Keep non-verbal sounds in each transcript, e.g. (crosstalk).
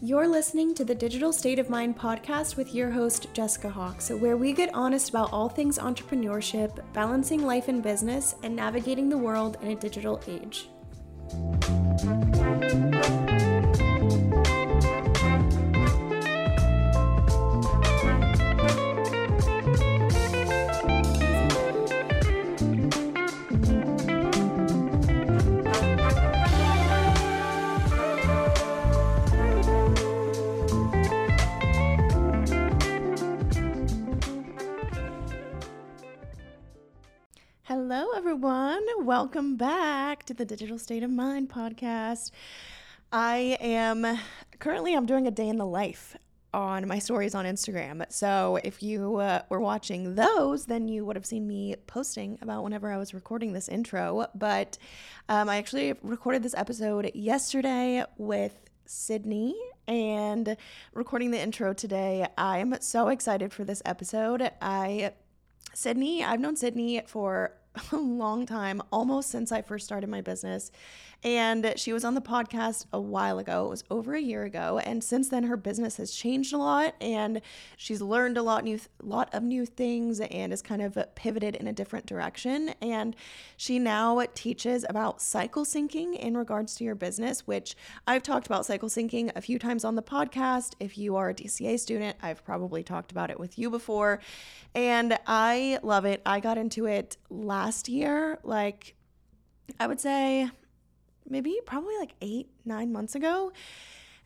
You're listening to the Digital State of Mind podcast with your host, Jessica Hawks, where we get honest about all things entrepreneurship, balancing life and business, and navigating the world in a digital age. Welcome back to the Digital State of Mind podcast. I am currently I'm doing a day in the life on my stories on Instagram. So if you uh, were watching those, then you would have seen me posting about whenever I was recording this intro. But um, I actually recorded this episode yesterday with Sydney and recording the intro today. I'm so excited for this episode. I Sydney, I've known Sydney for (laughs) a long time, almost since I first started my business. And she was on the podcast a while ago. It was over a year ago. And since then, her business has changed a lot and she's learned a lot new lot of new things and has kind of pivoted in a different direction. And she now teaches about cycle syncing in regards to your business, which I've talked about cycle syncing a few times on the podcast. If you are a DCA student, I've probably talked about it with you before. And I love it. I got into it last year, like I would say maybe probably like eight, nine months ago.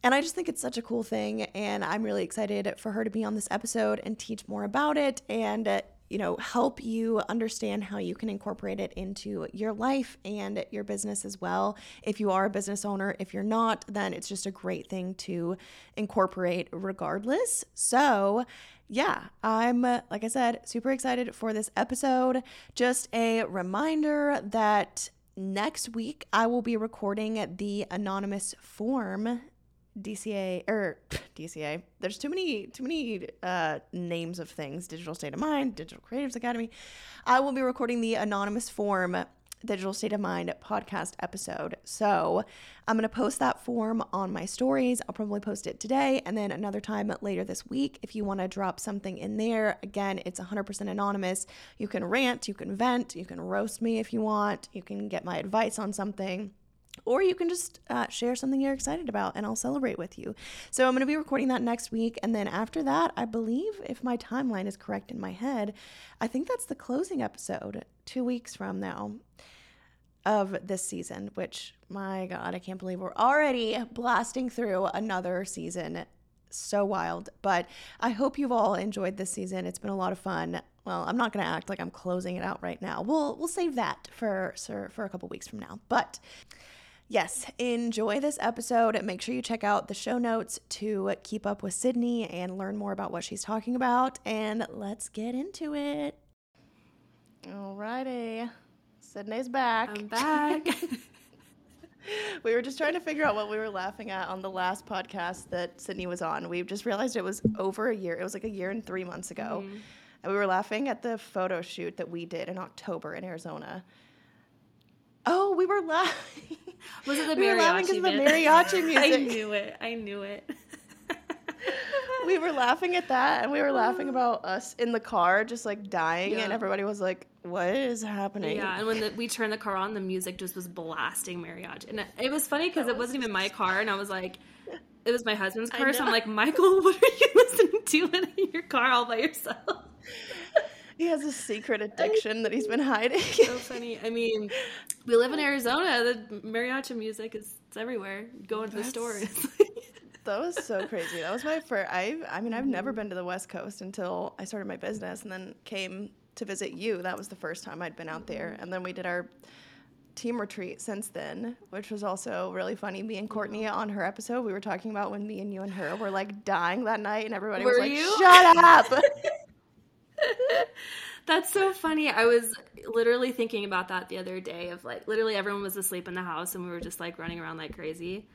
And I just think it's such a cool thing. And I'm really excited for her to be on this episode and teach more about it and, uh, you know, help you understand how you can incorporate it into your life and your business as well. If you are a business owner, if you're not, then it's just a great thing to incorporate regardless. So, yeah, I'm, like I said, super excited for this episode. Just a reminder that next week I will be recording the anonymous form DCA or (laughs) DCA. There's too many too many uh, names of things. Digital State of Mind, Digital Creatives Academy. I will be recording the anonymous form Digital State of Mind podcast episode. So I'm going to post that form on my stories. I'll probably post it today and then another time later this week. If you want to drop something in there, again, it's 100% anonymous. You can rant, you can vent, you can roast me if you want, you can get my advice on something or you can just uh, share something you're excited about and I'll celebrate with you. So I'm going to be recording that next week. And then after that, I believe if my timeline is correct in my head, I think that's the closing episode two weeks from now of this season, which my God, I can't believe we're already blasting through another season. So wild. But I hope you've all enjoyed this season. It's been a lot of fun. Well, I'm not going to act like I'm closing it out right now. We'll we'll save that for for a couple weeks from now. But yes, enjoy this episode. Make sure you check out the show notes to keep up with Sydney and learn more about what she's talking about. And let's get into it. Alrighty. Sydney's back. I'm back. (laughs) (laughs) we were just trying to figure out what we were laughing at on the last podcast that Sydney was on. We just realized it was over a year. It was like a year and three months ago. Mm-hmm. And we were laughing at the photo shoot that we did in October in Arizona. Oh, we were laughing. Was it the we mariachi? (laughs) because the mariachi music. I knew it. I knew it we were laughing at that and we were laughing (sighs) about us in the car just like dying yeah. and everybody was like what is happening yeah and when the, we turned the car on the music just was blasting mariachi and it, was funny because it wasn't even my car and i was like it was my husband's car so i'm like michael (laughs) what are you listening to in your car all by yourself he has a secret addiction that he's been hiding. so funny. I mean, we live in Arizona. The mariachi music is it's everywhere. Go into That's... the store. (laughs) that was so crazy. That was my first. I I mean, I've never mm-hmm. been to the West Coast until I started my business, and then came to visit you. That was the first time I'd been out there, mm-hmm. and then we did our team retreat since then, which was also really funny. Me and Courtney mm-hmm. on her episode, we were talking about when me and you and her were like dying that night, and everybody were was like, you? "Shut up." (laughs) (laughs) That's so funny. I was literally thinking about that the other day of like literally everyone was asleep in the house and we were just like running around like crazy.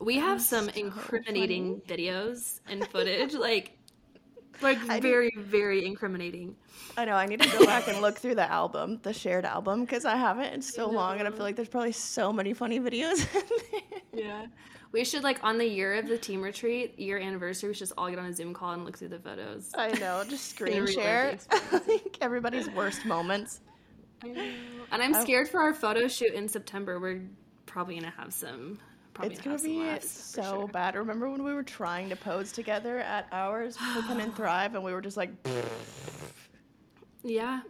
We have some so incriminating funny. videos and (laughs) footage, like like I very very incriminating. I know. I need to go back and look through the album, the shared album, because I haven't in so long, and I feel like there's probably so many funny videos (laughs) in there. yeah. We should like on the year of the team retreat, year anniversary, we should just all get on a Zoom call and look through the photos. I know, just (laughs) screen share. like (laughs) everybody's worst moments. And I'm oh. scared for our photo shoot in September. We're probably gonna have some. Probably it's gonna, be so sure. bad. Remember when we were trying to pose together at ours for Pen and Thrive, and we were just like. Yeah,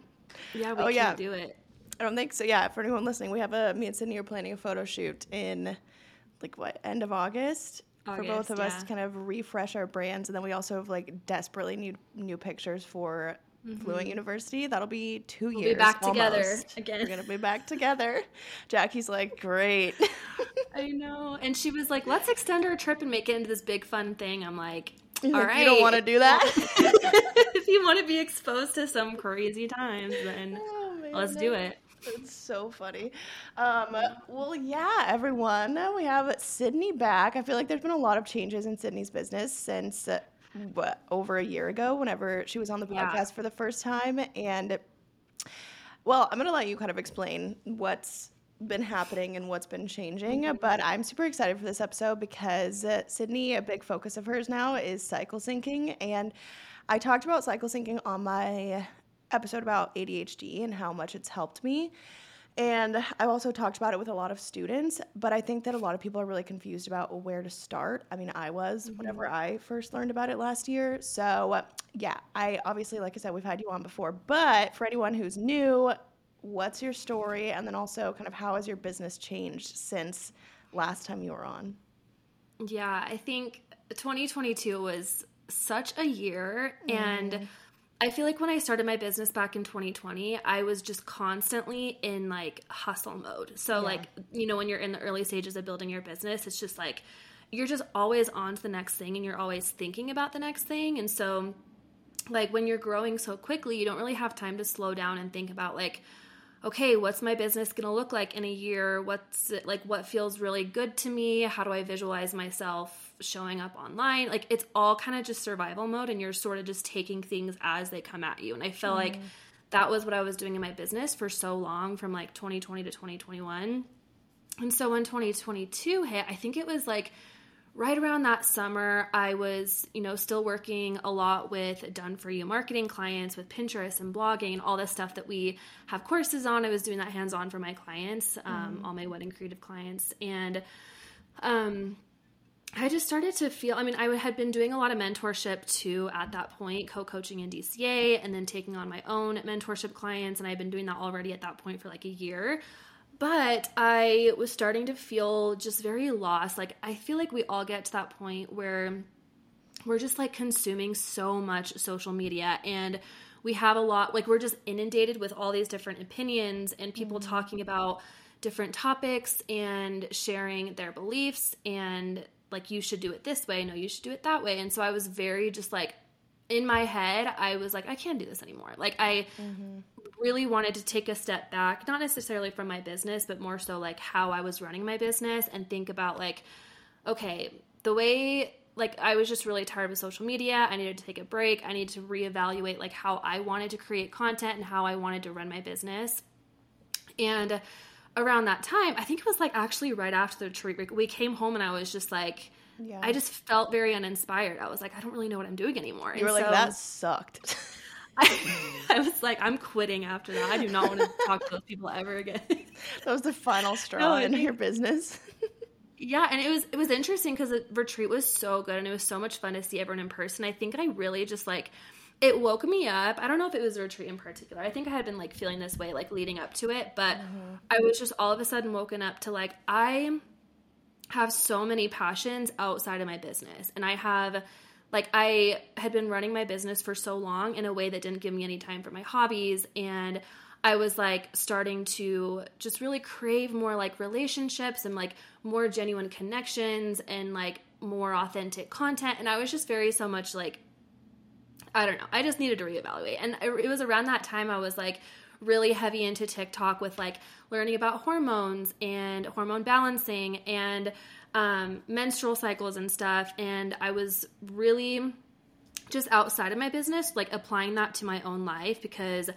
yeah, we oh, can't yeah. do it. I don't think so. Yeah, for anyone listening, we have a me and Sydney are planning a photo shoot in like what end of August, August for both of yeah. us to kind of refresh our brands, and then we also have like desperately need new pictures for mm-hmm. Fluent University. That'll be 2 we'll years. Be back almost. together again. We're gonna be back together. (laughs) Jackie's like, great. I know, and she was like, let's extend our trip and make it into this big fun thing. I'm like. All like, right. You don't want to do that? (laughs) if you want to be exposed to some crazy times, then (laughs) oh, man, let's no. do it. It's so funny. Um, well, yeah, everyone. We have Sydney back. I feel like there's been a lot of changes in Sydney's business since uh, what, over a year ago, whenever she was on the podcast yeah. for the first time. And, well, I'm going to let you kind of explain what's been happening and what's been changing. But I'm super excited for this episode because uh, Sydney, a big focus of hers now is cycle syncing. And I talked about cycle syncing on my episode about ADHD and how much it's helped me. And I've also talked about it with a lot of students, but I think that a lot of people are really confused about where to start. I mean, I was mm-hmm. whenever I first learned about it last year. So, yeah, I obviously, like I said, we've had you on before, but for anyone who's new, what's your story? And then also, kind of, how has your business changed since last time you were on? Yeah, I think 2022 was such a year. Mm. And mm-hmm. I feel like when I started my business back in 2020, I was just constantly in like hustle mode. So, yeah. like, you know, when you're in the early stages of building your business, it's just like you're just always on to the next thing and you're always thinking about the next thing. And so, like, when you're growing so quickly, you don't really have time to slow down and think about, like, okay, what's my business going to look like in a year? What's it, like, what feels really good to me? How do I visualize myself showing up online. Like it's all kind of just survival mode and you're sort of just taking things as they come at you. And I felt mm. like that was what I was doing in my business for so long from like 2020 to 2021. And so when 2022 hit, I think it was like right around that summer, I was, you know, still working a lot with done for you marketing clients with Pinterest and blogging and all this stuff that we have courses on. I was doing that hands on for my clients, um, mm. all my wedding creative clients. And, um, I just started to feel, I mean, I had been doing a lot of mentorship too at that point, co coaching in DCA, and then taking on my own mentorship clients. And I've been doing that already at that point for like a year. But I was starting to feel just very lost. Like, I feel like we all get to that point where we're just like consuming so much social media and we have a lot, like, we're just inundated with all these different opinions and people mm-hmm. talking about different topics and sharing their beliefs and like you should do it this way no you should do it that way and so i was very just like in my head i was like i can't do this anymore. Like i mm-hmm. really wanted to take a step back not necessarily from my business but more so like how i was running my business and think about like okay the way like i was just really tired of social media. I needed to take a break. I needed to reevaluate like how i wanted to create content and how i wanted to run my business. And around that time, I think it was like actually right after the retreat, we came home and I was just like, yeah. I just felt very uninspired. I was like, I don't really know what I'm doing anymore. You and were like, that sucked. (laughs) I, I, was like, I'm quitting after that. I do not want to (laughs) talk to those people ever again. (laughs) that was the final straw no, in your business. yeah, and it was it was interesting because the retreat was so good and it was so much fun to see everyone in person. I think I really just like it woke me up. I don't know if it was a retreat in particular. I think I had been like feeling this way like leading up to it, but mm-hmm. I was just all of a sudden woken up to like I have so many passions outside of my business. And I have like I had been running my business for so long in a way that didn't give me any time for my hobbies and I was like starting to just really crave more like relationships and like more genuine connections and like more authentic content and I was just very so much like I don't know. I just needed to reevaluate. And it was around that time I was like really heavy into TikTok with like learning about hormones and hormone balancing and um, menstrual cycles and stuff. And I was really just outside of my business, like applying that to my own life because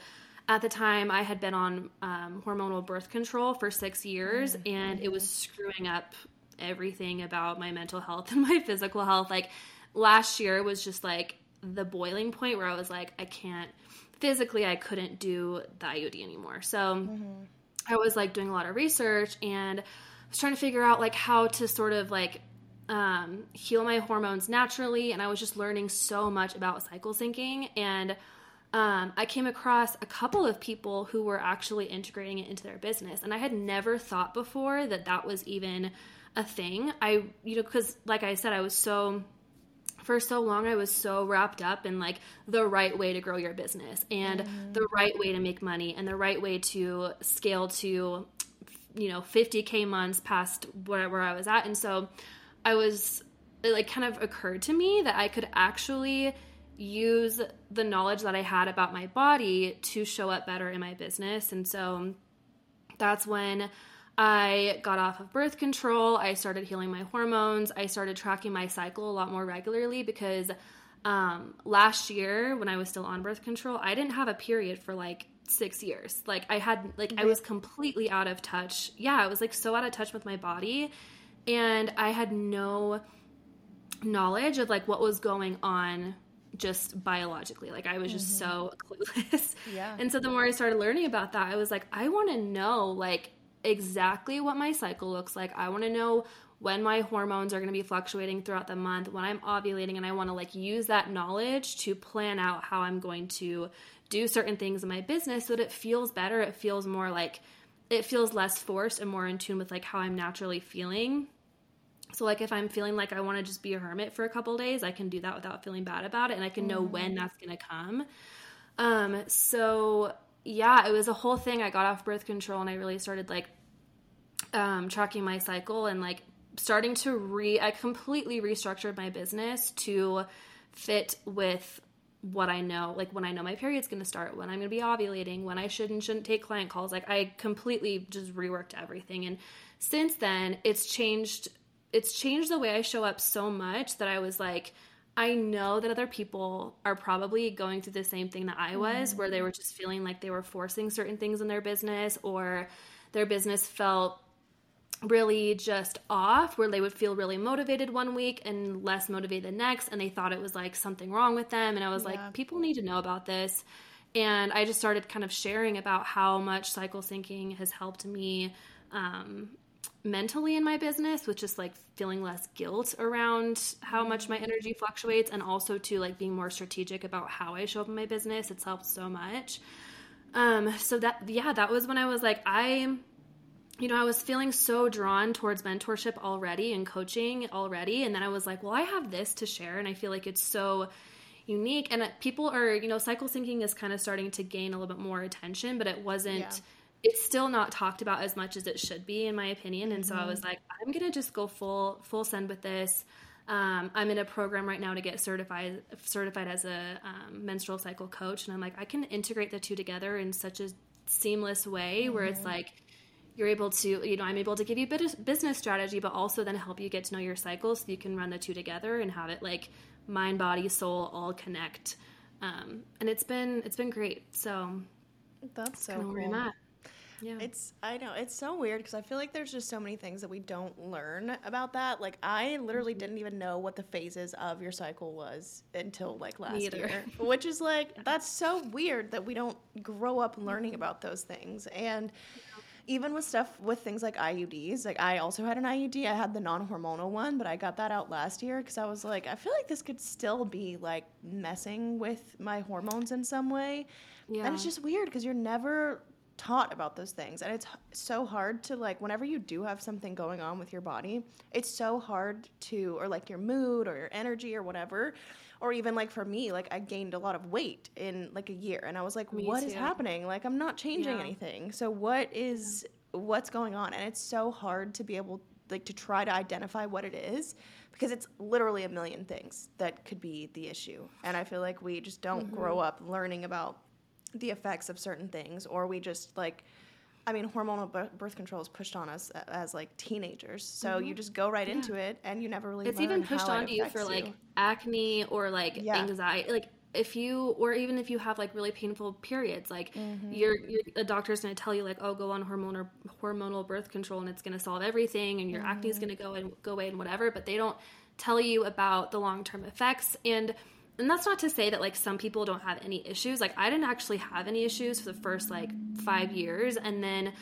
at the time I had been on um, hormonal birth control for six years mm-hmm. and it was screwing up everything about my mental health (laughs) and my physical health. Like last year was just like the boiling point where I was like, I can't physically, I couldn't do the IUD anymore. So mm-hmm. I was like doing a lot of research and I was trying to figure out like how to sort of like um, heal my hormones naturally. And I was just learning so much about cycle syncing. And um, I came across a couple of people who were actually integrating it into their business. And I had never thought before that that was even a thing. I, you know, because like I said, I was so for so long I was so wrapped up in like the right way to grow your business and mm-hmm. the right way to make money and the right way to scale to you know 50k months past where I was at and so I was it like kind of occurred to me that I could actually use the knowledge that I had about my body to show up better in my business and so that's when I got off of birth control. I started healing my hormones. I started tracking my cycle a lot more regularly because um, last year, when I was still on birth control, I didn't have a period for like six years. Like, I had, like, I was completely out of touch. Yeah, I was like so out of touch with my body. And I had no knowledge of like what was going on just biologically. Like I was just mm-hmm. so (laughs) clueless. Yeah. And so the more I started learning about that, I was like, I want to know like exactly what my cycle looks like. I want to know when my hormones are going to be fluctuating throughout the month, when I'm ovulating, and I want to like use that knowledge to plan out how I'm going to do certain things in my business so that it feels better. It feels more like it feels less forced and more in tune with like how I'm naturally feeling. So like if I'm feeling like I want to just be a hermit for a couple days, I can do that without feeling bad about it and I can know when mm-hmm. that's going to come. Um so yeah, it was a whole thing. I got off birth control and I really started like um, tracking my cycle and like starting to re I completely restructured my business to fit with what I know, like when I know my period's going to start, when I'm going to be ovulating, when I should and shouldn't take client calls. Like I completely just reworked everything. And since then, it's changed it's changed the way I show up so much that I was like I know that other people are probably going through the same thing that I was, mm-hmm. where they were just feeling like they were forcing certain things in their business or their business felt really just off where they would feel really motivated one week and less motivated the next and they thought it was like something wrong with them and I was yeah. like people need to know about this. And I just started kind of sharing about how much cycle syncing has helped me um, mentally in my business with just like feeling less guilt around how much my energy fluctuates and also to like being more strategic about how I show up in my business. It's helped so much. Um so that yeah that was when I was like I you know, I was feeling so drawn towards mentorship already and coaching already. And then I was like, well, I have this to share. And I feel like it's so unique. And people are, you know, cycle syncing is kind of starting to gain a little bit more attention, but it wasn't. Yeah. It's still not talked about as much as it should be, in my opinion. And mm-hmm. so I was mm-hmm. like, I'm gonna just go full full send with this. Um, I'm in a program right now to get certified certified as a um, menstrual cycle coach, and I'm like, I can integrate the two together in such a seamless way mm-hmm. where it's mm-hmm. like you're able to you know i'm able to give you business strategy but also then help you get to know your cycle so you can run the two together and have it like mind body soul all connect um, and it's been it's been great so that's so cool. where I'm at. Yeah. It's I know it's so weird because I feel like there's just so many things that we don't learn about that. Like I literally mm-hmm. didn't even know what the phases of your cycle was until like last year, which is like (laughs) that's so weird that we don't grow up learning about those things. And even with stuff with things like IUDs, like I also had an IUD. I had the non-hormonal one, but I got that out last year because I was like, I feel like this could still be like messing with my hormones in some way. Yeah. And it's just weird because you're never taught about those things and it's so hard to like whenever you do have something going on with your body it's so hard to or like your mood or your energy or whatever or even like for me like i gained a lot of weight in like a year and i was like me "What too. is happening like i'm not changing yeah. anything so what is what's going on and it's so hard to be able like to try to identify what it is because it's literally a million things that could be the issue and i feel like we just don't mm-hmm. grow up learning about the effects of certain things or we just like I mean, hormonal birth control is pushed on us as like teenagers, so mm-hmm. you just go right yeah. into it, and you never really. It's even pushed on you for like acne or like yeah. anxiety. Like if you or even if you have like really painful periods like mm-hmm. your, your a doctor's going to tell you like oh go on hormonal hormonal birth control and it's going to solve everything and your mm-hmm. acne is going to go and go away and whatever but they don't tell you about the long-term effects and and that's not to say that like some people don't have any issues like i didn't actually have any issues for the first like five years and then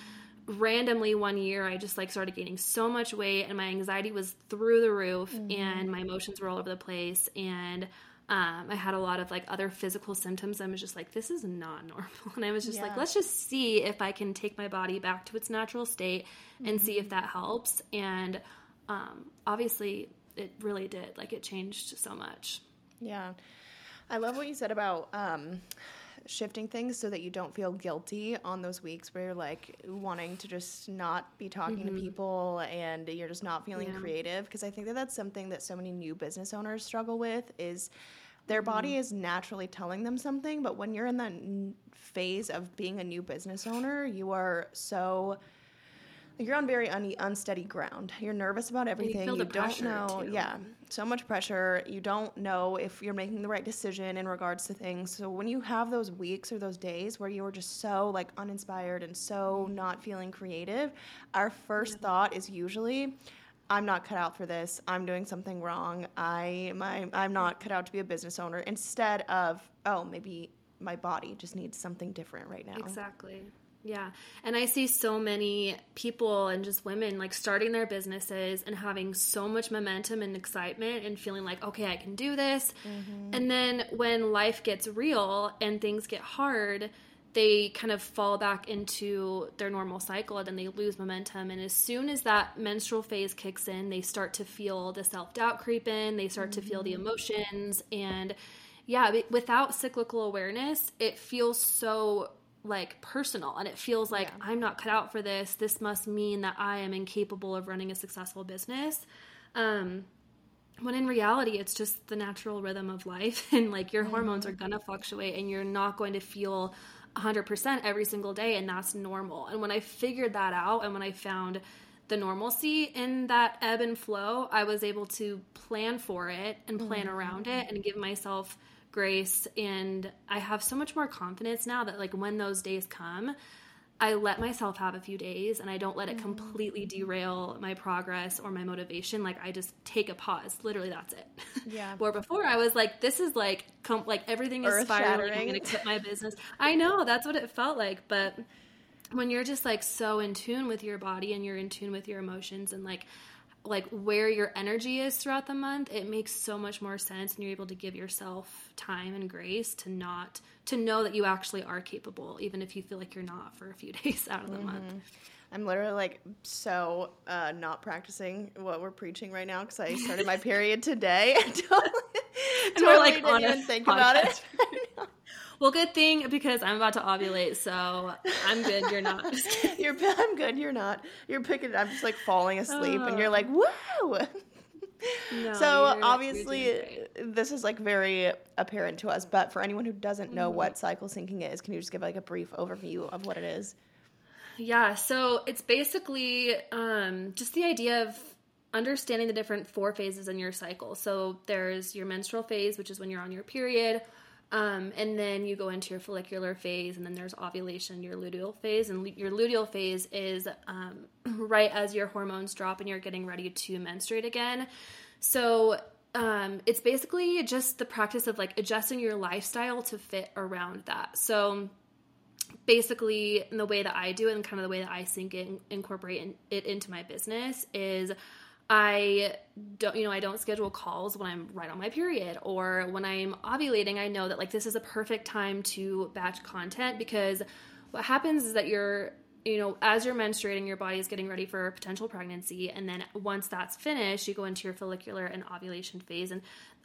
randomly one year i just like started gaining so much weight and my anxiety was through the roof mm-hmm. and my emotions were all over the place and um, I had a lot of like other physical symptoms. I was just like, this is not (laughs) normal. And I was just yeah. like, let's just see if I can take my body back to its natural state and mm-hmm. see if mm-hmm. that helps. And um, obviously, it really did. Like, it changed so much. Yeah. I love what you said about um, shifting things so that you don't feel guilty on those weeks where you're like wanting to just not be talking mm-hmm. to people and you're just not feeling yeah. creative because I think that that's something that so many new business owners struggle with is their mm-hmm. body is naturally telling them something but when you're in that phase of being a new business owner you are so you're on very un- unsteady ground. You're nervous about everything. You, you don't know. Too. Yeah, so much pressure. You don't know if you're making the right decision in regards to things. So when you have those weeks or those days where you're just so like uninspired and so not feeling creative, our first yeah. thought is usually, I'm not cut out for this. I'm doing something wrong. I my I'm not cut out to be a business owner. Instead of, oh, maybe my body just needs something different right now. Exactly. Yeah. And I see so many people and just women like starting their businesses and having so much momentum and excitement and feeling like, okay, I can do this. Mm-hmm. And then when life gets real and things get hard, they kind of fall back into their normal cycle and then they lose momentum. And as soon as that menstrual phase kicks in, they start to feel the self doubt creep in, they start mm-hmm. to feel the mm-hmm. emotions. And yeah, without cyclical awareness, it feels so like personal and it feels like yeah. I'm not cut out for this. This must mean that I am incapable of running a successful business. Um, when in reality, it's just the natural rhythm of life, (laughs) and like your mm-hmm. hormones are gonna fluctuate, and you're not going to feel 100% every single day, and that's normal. And when I figured that out, and when I found the normalcy in that ebb and flow, I was able to plan for it and plan mm-hmm. around it and give myself grace and I have so much more confidence now that like when those days come, I let myself have a few days and I don't let it mm-hmm. completely derail my progress or my motivation. Like I just take a pause. Literally, that's it. Yeah. (laughs) Where before I was like, this is like, com- like everything is spiraling. I'm going to quit my business. I know that's what it felt like, but when you're just like so in tune with your body and you're in tune with your emotions and like like where your energy is throughout the month, it makes so much more sense and you're able to give yourself time and grace to not to know that you actually are capable even if you feel like you're not for a few (laughs) days out of the mm-hmm. month. I'm literally like so uh, not practicing what we're preaching right now because I started my (laughs) period today. (laughs) totally, and totally we're like didn't even think podcast. about it. Well, good thing because I'm about to ovulate, so I'm good. You're not. (laughs) (laughs) you're. I'm good. You're not. You're picking. I'm just like falling asleep, and you're like, whoa. No, so obviously this is like very apparent to us but for anyone who doesn't know mm-hmm. what cycle syncing is can you just give like a brief overview of what it is yeah so it's basically um, just the idea of understanding the different four phases in your cycle so there's your menstrual phase which is when you're on your period um, and then you go into your follicular phase, and then there's ovulation, your luteal phase. And your luteal phase is um, (clears throat) right as your hormones drop and you're getting ready to menstruate again. So um, it's basically just the practice of like adjusting your lifestyle to fit around that. So basically, in the way that I do it and kind of the way that I think it, incorporate it into my business is I don't, you know, I don't schedule calls when I'm right on my period or when I'm ovulating. I know that like this is a perfect time to batch content because what happens is that you're, you know, as you're menstruating, your body is getting ready for potential pregnancy. And then once that's finished, you go into your follicular and ovulation phase. And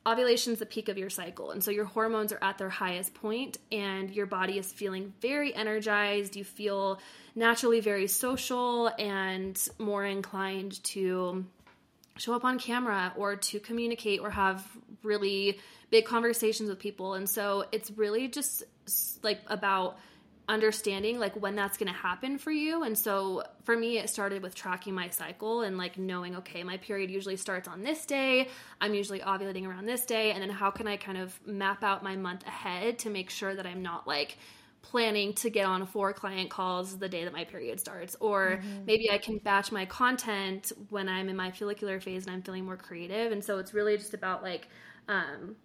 ovulation is the peak of your cycle. And so your hormones are at their highest point and your body is feeling very energized. You feel naturally very social and more inclined to show up on camera or to communicate or have really big conversations with people. And so it's really just like about understanding like when that's going to happen for you and so for me it started with tracking my cycle and like knowing okay my period usually starts on this day i'm usually ovulating around this day and then how can i kind of map out my month ahead to make sure that i'm not like planning to get on four client calls the day that my period starts or mm-hmm. maybe i can batch my content when i'm in my follicular phase and i'm feeling more creative and so it's really just about like um,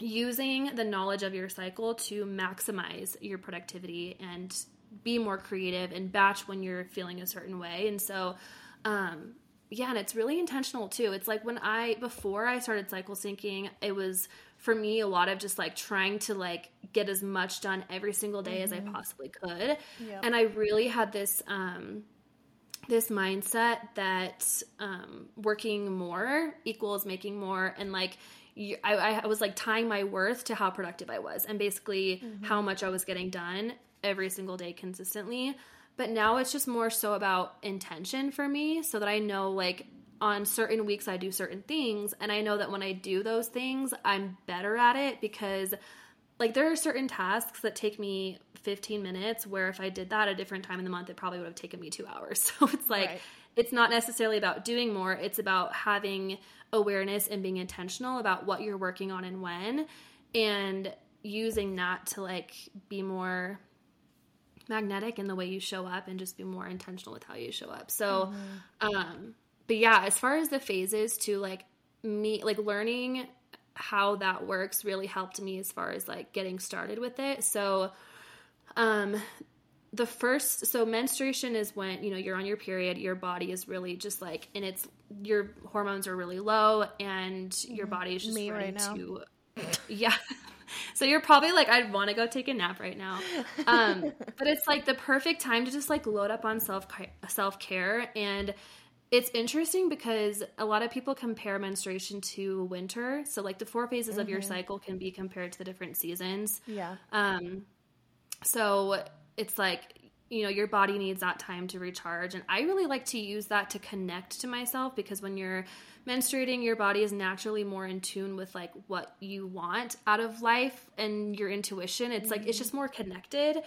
using the knowledge of your cycle to maximize your productivity and be more creative and batch when you're feeling a certain way. And so, um, yeah, and it's really intentional too. It's like when I, before I started cycle syncing, it was for me a lot of just like trying to like get as much done every single day mm-hmm. as I mm-hmm. possibly could. Yep. And I really had this, um, this mindset that um, working more equals making more and like I, I was like tying my worth to how productive I was and basically mm-hmm. how much I was getting done every single day consistently. But now it's just more so about intention for me so that I know like on certain weeks I do certain things and I know that when I do those things I'm better at it because like there are certain tasks that take me 15 minutes where if I did that a different time in the month it probably would have taken me 2 hours. (laughs) So it's like right. it's not necessarily about doing more, it's about having awareness and being intentional about what you're working on and when and using that to like be more magnetic in the way you show up and just be more intentional with how you show up. So mm-hmm. um but yeah, as far as the phases to like me like learning how that works really helped me as far as like getting started with it. So um the first so menstruation is when you know you're on your period your body is really just like and it's your hormones are really low and your mm-hmm. body is just Me ready right to yeah (laughs) so you're probably like i'd want to go take a nap right now um, (laughs) but it's like the perfect time to just like load up on self self-care and it's interesting because a lot of people compare menstruation to winter so like the four phases mm-hmm. of your mm-hmm. cycle can be compared to the different seasons yeah um so it's like you know your body needs that time to recharge and i really like to use that to connect to myself because when you're menstruating your body is naturally more in tune with like what you want out of life and your intuition it's mm-hmm. like it's just more connected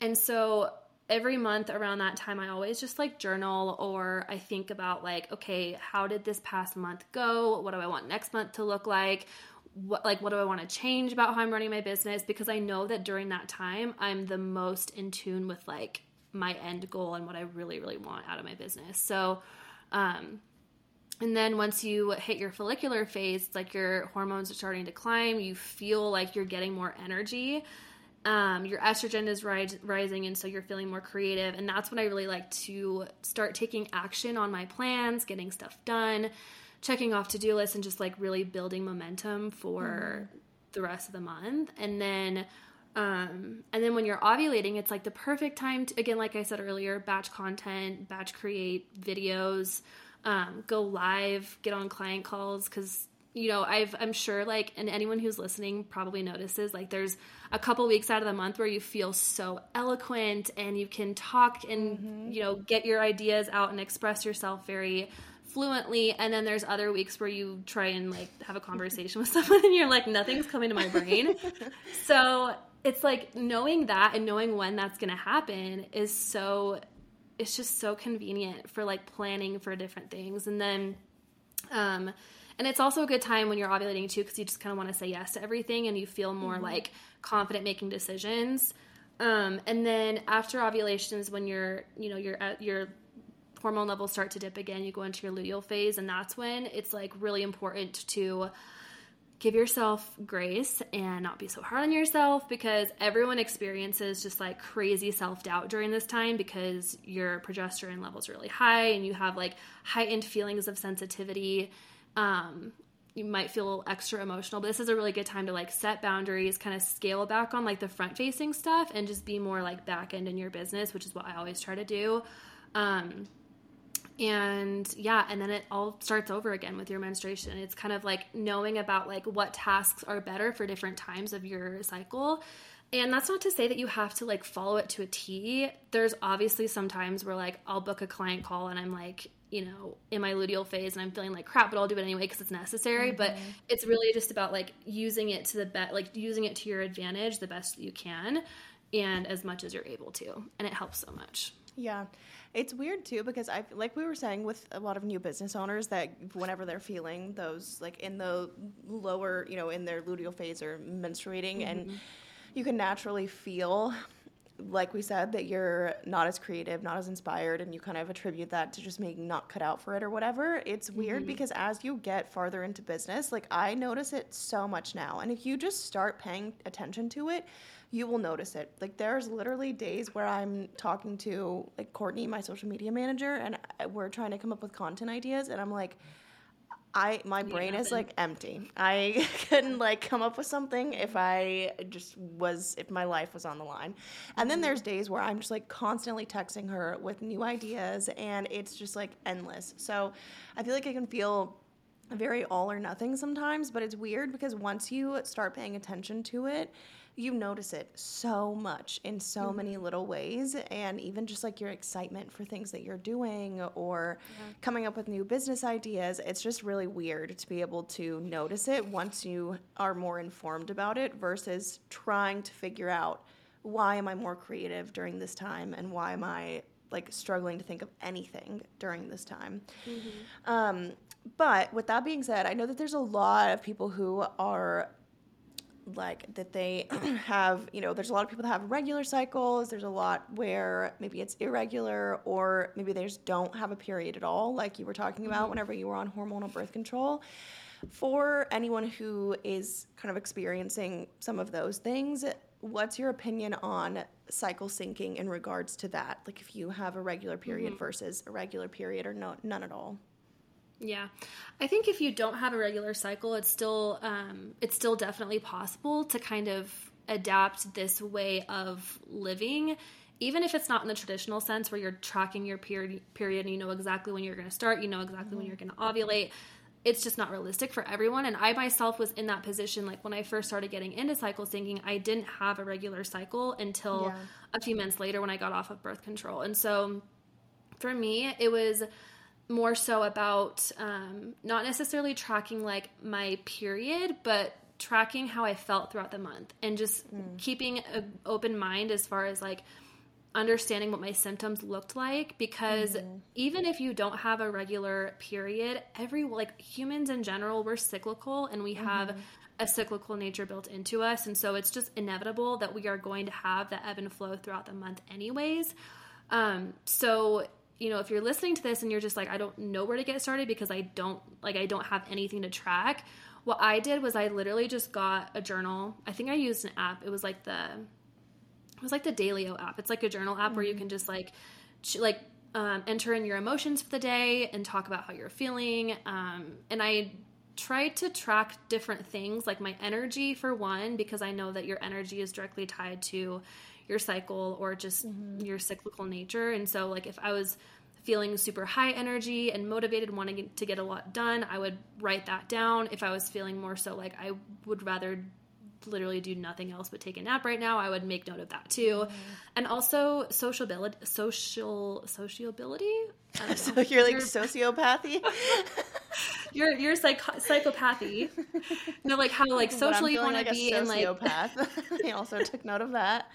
and so every month around that time i always just like journal or i think about like okay how did this past month go what do i want next month to look like what like what do I want to change about how I'm running my business because I know that during that time I'm the most in tune with like my end goal and what I really really want out of my business. So um and then once you hit your follicular phase, it's like your hormones are starting to climb, you feel like you're getting more energy. Um, your estrogen is rise, rising, and so you're feeling more creative. And that's when I really like to start taking action on my plans, getting stuff done checking off to-do lists and just like really building momentum for mm. the rest of the month and then um, and then when you're ovulating it's like the perfect time to again like i said earlier batch content batch create videos um, go live get on client calls because you know i've i'm sure like and anyone who's listening probably notices like there's a couple weeks out of the month where you feel so eloquent and you can talk and mm-hmm. you know get your ideas out and express yourself very fluently. And then there's other weeks where you try and like have a conversation with (laughs) someone and you're like nothing's coming to my brain. (laughs) So it's like knowing that and knowing when that's going to happen is so it's just so convenient for like planning for different things. And then um and it's also a good time when you're ovulating too because you just kind of want to say yes to everything and you feel more mm-hmm. like confident making decisions um, and then after ovulations when you're you know you're at your hormone levels start to dip again, you go into your luteal phase, and that's when it's like really important to give yourself grace and not be so hard on yourself because everyone experiences just like crazy self doubt during this time because your progesterone levels are really high and you have like heightened feelings of sensitivity. Um, you might feel extra emotional, but this is a really good time to like set boundaries, kind of scale back on like the front facing stuff and just be more like back end in your business, which is what I always try to do. Um, and yeah and then it all starts over again with your menstruation it's kind of like knowing about like what tasks are better for different times of your cycle and that's not to say that you have to like follow it to a T. There's obviously some times where like I'll book a client call and I'm like, you know, in my luteal phase and I'm feeling like crap, but I'll do it anyway because it's necessary. Mm-hmm. But it's really just about like using it to the best, like using it to your advantage the best you can and as much as you're able to. And it helps so much. Yeah. It's weird too because I like we were saying with a lot of new business owners that whenever they're feeling those like in the lower, you know, in their luteal phase or menstruating mm-hmm. and you can naturally feel like we said that you're not as creative, not as inspired and you kind of attribute that to just being not cut out for it or whatever. It's weird mm-hmm. because as you get farther into business, like I notice it so much now. And if you just start paying attention to it, you will notice it. Like there's literally days where I'm talking to like Courtney, my social media manager, and we're trying to come up with content ideas, and I'm like, I my brain is like empty. I (laughs) couldn't like come up with something if I just was if my life was on the line. And then mm-hmm. there's days where I'm just like constantly texting her with new ideas and it's just like endless. So I feel like I can feel very all or nothing sometimes, but it's weird because once you start paying attention to it, you notice it so much in so mm-hmm. many little ways and even just like your excitement for things that you're doing or yeah. coming up with new business ideas it's just really weird to be able to notice it once you are more informed about it versus trying to figure out why am i more creative during this time and why am i like struggling to think of anything during this time mm-hmm. um, but with that being said i know that there's a lot of people who are like that they (clears throat) have you know there's a lot of people that have regular cycles there's a lot where maybe it's irregular or maybe they just don't have a period at all like you were talking about mm-hmm. whenever you were on hormonal birth control for anyone who is kind of experiencing some of those things what's your opinion on cycle syncing in regards to that like if you have a regular period mm-hmm. versus a regular period or no, none at all yeah, I think if you don't have a regular cycle, it's still um, it's still definitely possible to kind of adapt this way of living, even if it's not in the traditional sense where you're tracking your period period and you know exactly when you're going to start, you know exactly mm-hmm. when you're going to ovulate. It's just not realistic for everyone. And I myself was in that position. Like when I first started getting into cycle syncing, I didn't have a regular cycle until yeah. a few months later when I got off of birth control. And so for me, it was more so about um, not necessarily tracking like my period, but tracking how I felt throughout the month and just mm. keeping an open mind as far as like understanding what my symptoms looked like because mm-hmm. even if you don't have a regular period every like humans in general we're cyclical and we mm-hmm. have a cyclical nature built into us and so it's just inevitable that we are going to have that ebb and flow throughout the month anyways um, so you know, if you're listening to this and you're just like, I don't know where to get started because I don't like I don't have anything to track. What I did was I literally just got a journal. I think I used an app. It was like the it was like the Daylio app. It's like a journal app mm-hmm. where you mm-hmm. can just like like um, enter in your emotions for the day and talk about how you're feeling. Um, and I tried to track different things like my energy for one because I know that your energy is directly tied to your cycle or just mm-hmm. your cyclical nature. And so, like, if I was feeling super high energy and motivated, wanting to get a lot done, I would write that down. If I was feeling more so like I would rather literally do nothing else but take a nap right now, I would make note of that too. Mm-hmm. And also sociability, social sociability. so you're like sociopathy. (laughs) you're you're psych- psychopathy. (laughs) no, like how like socially you want to like be and like. (laughs) I also took note of that.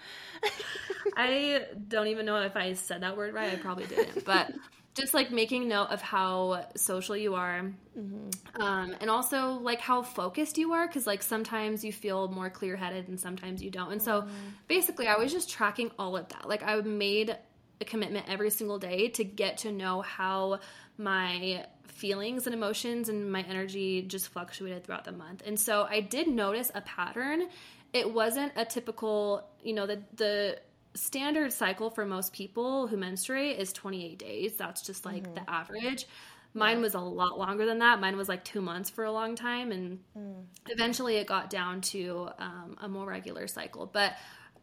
I don't even know if I said that word right. I probably didn't, but just like making note of how social you are. Mm-hmm. um, and also like how focused you are because like sometimes you feel more clear-headed and sometimes you don't. And so mm-hmm. basically i was just tracking all of that. Like i made a commitment every single day to get to know how my feelings and emotions and my energy just fluctuated throughout the month. And so i did notice a pattern. It wasn't a typical you know the the standard cycle for most people who menstruate is 28 days. That's just like mm-hmm. the average. Mine was a lot longer than that. Mine was like two months for a long time. And mm. eventually it got down to um, a more regular cycle. But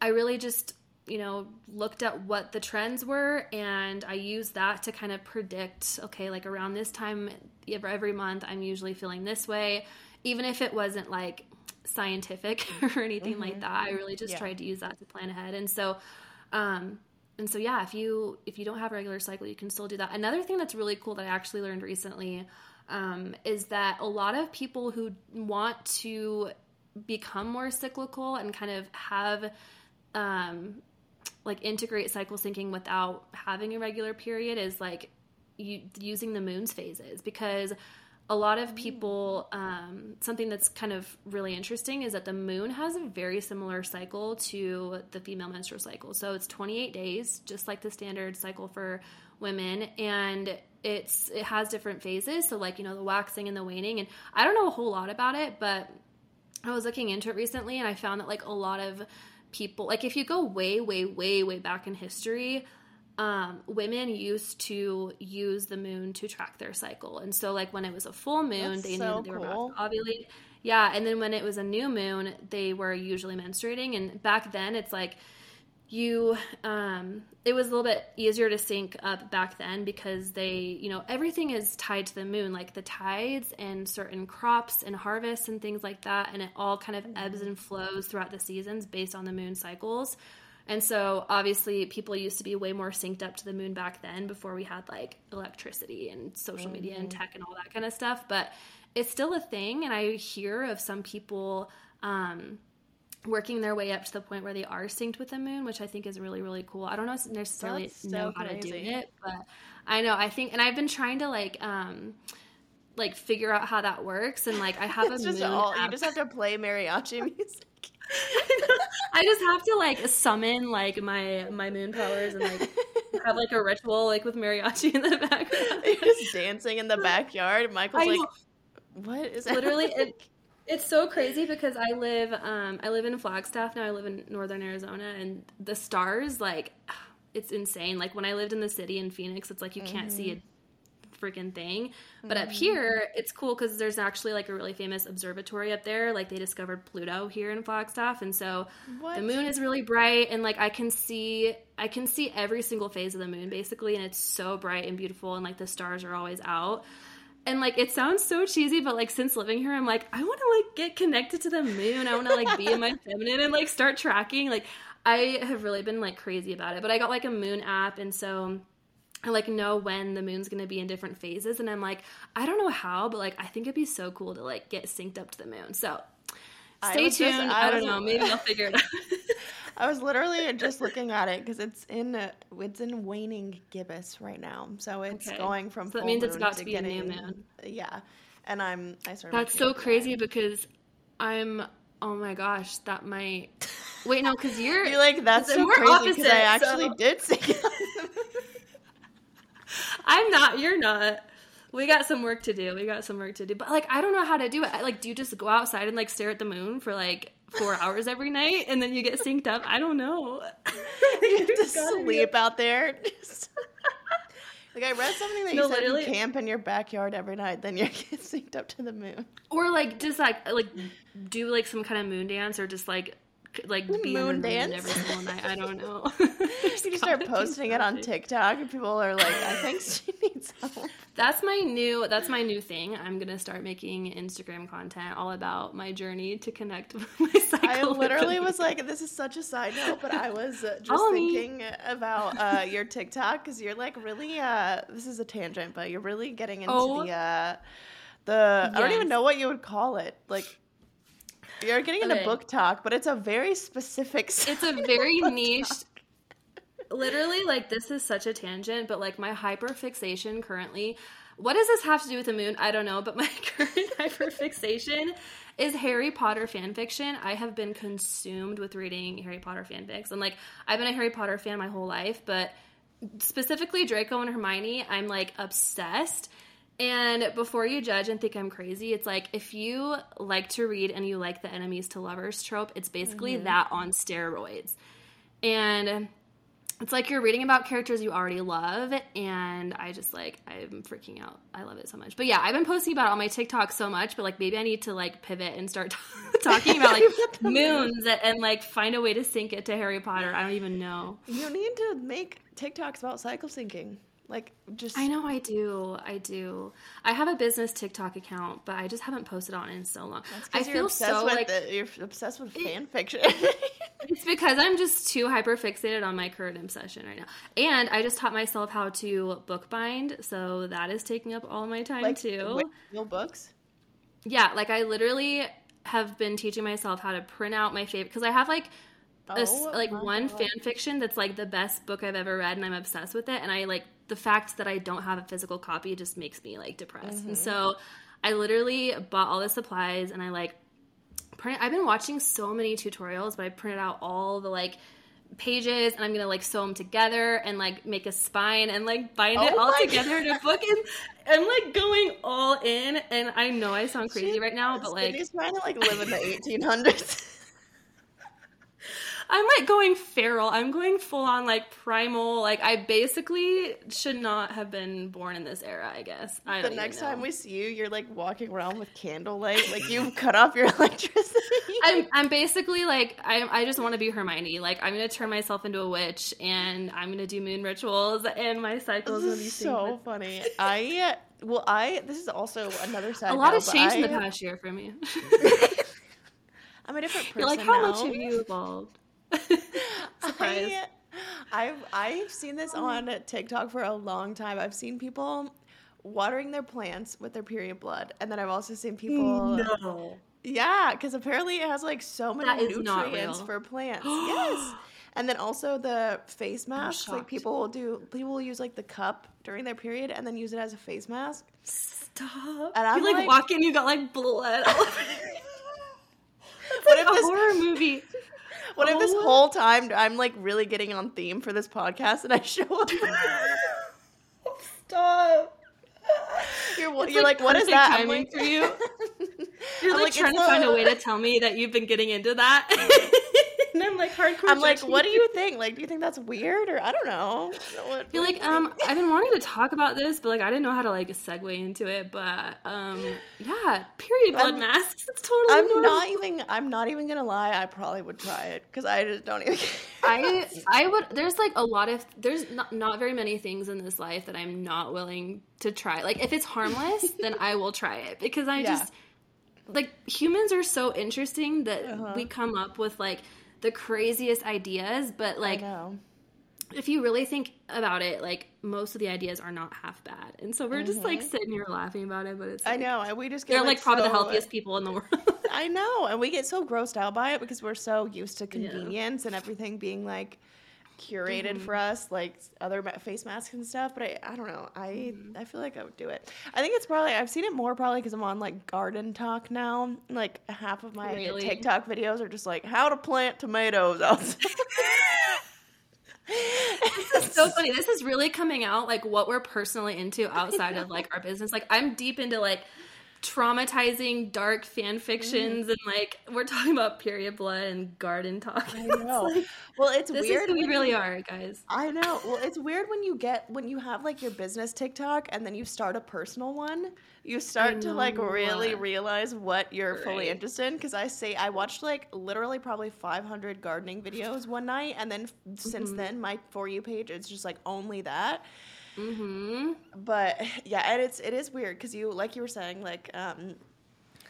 I really just, you know, looked at what the trends were and I used that to kind of predict okay, like around this time every month, I'm usually feeling this way. Even if it wasn't like scientific (laughs) or anything mm-hmm. like that, I really just yeah. tried to use that to plan ahead. And so um, and so yeah, if you if you don't have a regular cycle, you can still do that. Another thing that's really cool that I actually learned recently um, is that a lot of people who want to become more cyclical and kind of have um, like integrate cycle syncing without having a regular period is like you, using the moon's phases because a lot of people um, something that's kind of really interesting is that the moon has a very similar cycle to the female menstrual cycle. So it's 28 days just like the standard cycle for women and it's it has different phases. So like you know the waxing and the waning and i don't know a whole lot about it but i was looking into it recently and i found that like a lot of people like if you go way way way way back in history um, women used to use the moon to track their cycle. And so like when it was a full moon That's they so knew that they were cool. about to ovulate. Yeah and then when it was a new moon they were usually menstruating. And back then it's like you um it was a little bit easier to sync up back then because they you know everything is tied to the moon like the tides and certain crops and harvests and things like that. And it all kind of ebbs and flows throughout the seasons based on the moon cycles and so obviously people used to be way more synced up to the moon back then before we had like electricity and social media and tech and all that kind of stuff but it's still a thing and i hear of some people um working their way up to the point where they are synced with the moon, which I think is really, really cool. I don't know necessarily so know how to do it, but I know I think, and I've been trying to like, um, like figure out how that works, and like I have (laughs) a just moon. all you just have to play mariachi (laughs) music. I just have to like summon like my my moon powers and like have like a ritual like with mariachi in the (laughs) background. You're just dancing in the backyard. Michael's I like, know. "What is literally happening?" it, (laughs) it's so crazy because i live um i live in flagstaff now i live in northern arizona and the stars like (sighs) it's insane like when i lived in the city in phoenix it's like you can't see a freaking thing. But up mm. here it's cool because there's actually like a really famous observatory up there. Like they discovered pluto here in flagstaff and so What? the moon is really bright and like i can see i can see every single phase of the moon basically and it's so bright and beautiful and like the stars are always out. And like it sounds so cheesy but like since living here i'm like i want to like get connected to the moon. I want to like be in my (laughs) feminine and like start tracking. Like i have really been like crazy about it but i got like a moon app and so I like know when the moon's gonna be in different phases, and I'm like, I don't know how, but like I think it'd be so cool to like get synced up to the moon. So stay was tuned. just- I, I don't know, maybe I'll figure it out. (laughs) I was literally just looking at it because it's in uh, it's in waning gibbous right now, so it's Okay. going from. So that means it's about to be a new moon. Yeah, and I'm I started. That's so crazy because I'm. Oh my gosh, that might. Wait, no, because you're. (laughs) You're like that's so we're crazy because I actually so- did see. (laughs) I'm not. You're not. We got some work to do. We got some work to do. But like, I don't know how to do it. I, like, do you just go outside and like stare at the moon for like four hours every night, and then you get synced up? I don't know. (laughs) you have to There's gotta be a- sleep out there. (laughs) like I read something that you No, said literally- you camp in your backyard every night, then you (laughs) get synced up to the moon. or like just like like do like some kind of moon dance, or just like like be Moon dance? every single night. I don't know. (laughs) You start posting it on TikTok, and people are like, "I think (laughs) she needs help." That's my new. That's my new thing. I'm gonna start making Instagram content all about my journey to connect (laughs) with my cycle. I literally was like, "This is such a side note," but I was uh, just Follow me. thinking about uh, your TikTok because you're like really. Uh, this is a tangent, but you're really getting into Oh. the uh, the. I don't even know what you would call it. Like you're getting into Okay. BookTok, but it's a very specific. it's a (laughs) very niche literally like this is such a tangent but like my hyperfixation currently what does this have to do with the moon i don't know but my (laughs) current hyperfixation is harry potter fan fiction i have been consumed with reading harry potter fanfics and like i've been a harry potter fan my whole life but specifically draco and hermione i'm like obsessed and before you judge and think I'm crazy, it's like if you like to read and you like the enemies to lovers trope, it's basically mm-hmm. that on steroids. And it's like you're reading about characters you already love, and I just like I'm freaking out. I love it so much. But yeah, I've been posting about it on my TikTok so much, but like maybe I need to like pivot and start (laughs) talking about like (laughs) moons and, and like find a way to sync it to Harry Potter. I don't even know. You need to make TikToks about cycle syncing. Like just I know I do. I do. I have a business TikTok account, but I just haven't posted on it in so long. I feel so like the, you're obsessed with fan fiction. (laughs) (laughs) it's because I'm just too hyper fixated on my current obsession right now. And I just taught myself how to bookbind, so that is taking up all my time like too. wait, real books. Yeah, like I literally have been teaching myself how to print out my favorite because I have like a, oh like one God. fan fiction that's like the best book I've ever read, and I'm obsessed with it. And I like the fact that I don't have a physical copy just makes me like depressed. Mm-hmm. And so I literally bought all the supplies, and I like print. I've been watching so many tutorials, but I printed out all the like pages and I'm gonna like sew them together and like make a spine and like bind oh it all together in a book and I'm like going all in and I know I sound crazy right now, but like he's trying to like live in the 1800s. I'm like going feral. I'm going full on like primal. Like I basically should not have been born in this era. I guess. I the next time we see you, you're like walking around with candlelight, like you've cut off your (laughs) electricity. I'm I'm basically like I I just want to be Hermione. Like I'm gonna turn myself into a witch and I'm gonna do moon rituals and my cycles will be so funny. I well I this is also another side. A lot has changed I, in the past year for me. (laughs) (laughs) I'm a different person. You're like, how now. much have you evolved? I, I've I've seen this oh on TikTok for a long time. I've seen people watering their plants with their period blood, and then I've also seen people. No. Yeah, because apparently it has like so many nutrients for plants. (gasps) yes. And then also the face masks, like people will do, people will use like the cup during their period and then use it as a face mask. Stop! And I'm you like, like walk in, you got like blood all over. (laughs) It's like a this, horror movie. What oh. if this oh. whole time I'm like really getting on theme for this podcast and I (laughs) show up? Stop. You're, you're like, like, what is that? Timing like, for you. (laughs) You're like, like trying to find a way to tell me that you've been getting into that. (laughs) (laughs) and I'm like hardcore. I'm like, what do you (laughs) think? Like, do you think that's weird or I don't know? What, You're like, um, I've been wanting to talk about this, but like, I didn't know how to like segue into it. But um, yeah, period blood I'm, masks. (laughs) It's totally. I'm normal. not even. I'm not even gonna lie. I probably would try it because I just don't even. I I would. There's like a lot of. There's not not very many things in this life that I'm not willing to try. Like if it's harmless, then I will try it because I yeah. just like humans are so interesting that uh-huh. we come up with like the craziest ideas, but like if you really think about it, like most of the ideas are not half bad, and so we're mm-hmm. just like mm-hmm. sitting here laughing about it. But it's like, I know, and we just get they're like, like probably so, the healthiest people in the world. I know, and we get so grossed out by it because we're so used to convenience yeah. and everything being like curated mm-hmm. for us, like other face masks and stuff. But I, I don't know. I, mm-hmm. I feel like I would do it. I think it's probably I've seen it more probably because I'm on like GardenTok now. Like half of my really? TikTok videos are just like how to plant tomatoes (laughs) outside. (laughs) this is so funny. This is really coming out like what we're personally into outside of like our business. Like I'm deep into like traumatizing dark fan fictions mm. and like we're talking about period blood and garden talk. I (laughs) know. like, well, it's weird. We really you, are, guys. I know. Well, it's weird when you get when you have like your business TikTok and then you start a personal one. You start to like really realize what you're right. fully interested in. Because I say I watched like literally probably 500 gardening videos one night, and then mm-hmm. since then my for you page is just like only that. Mm-hmm. But (laughs) yeah, and it's it is weird because you like you were saying like um,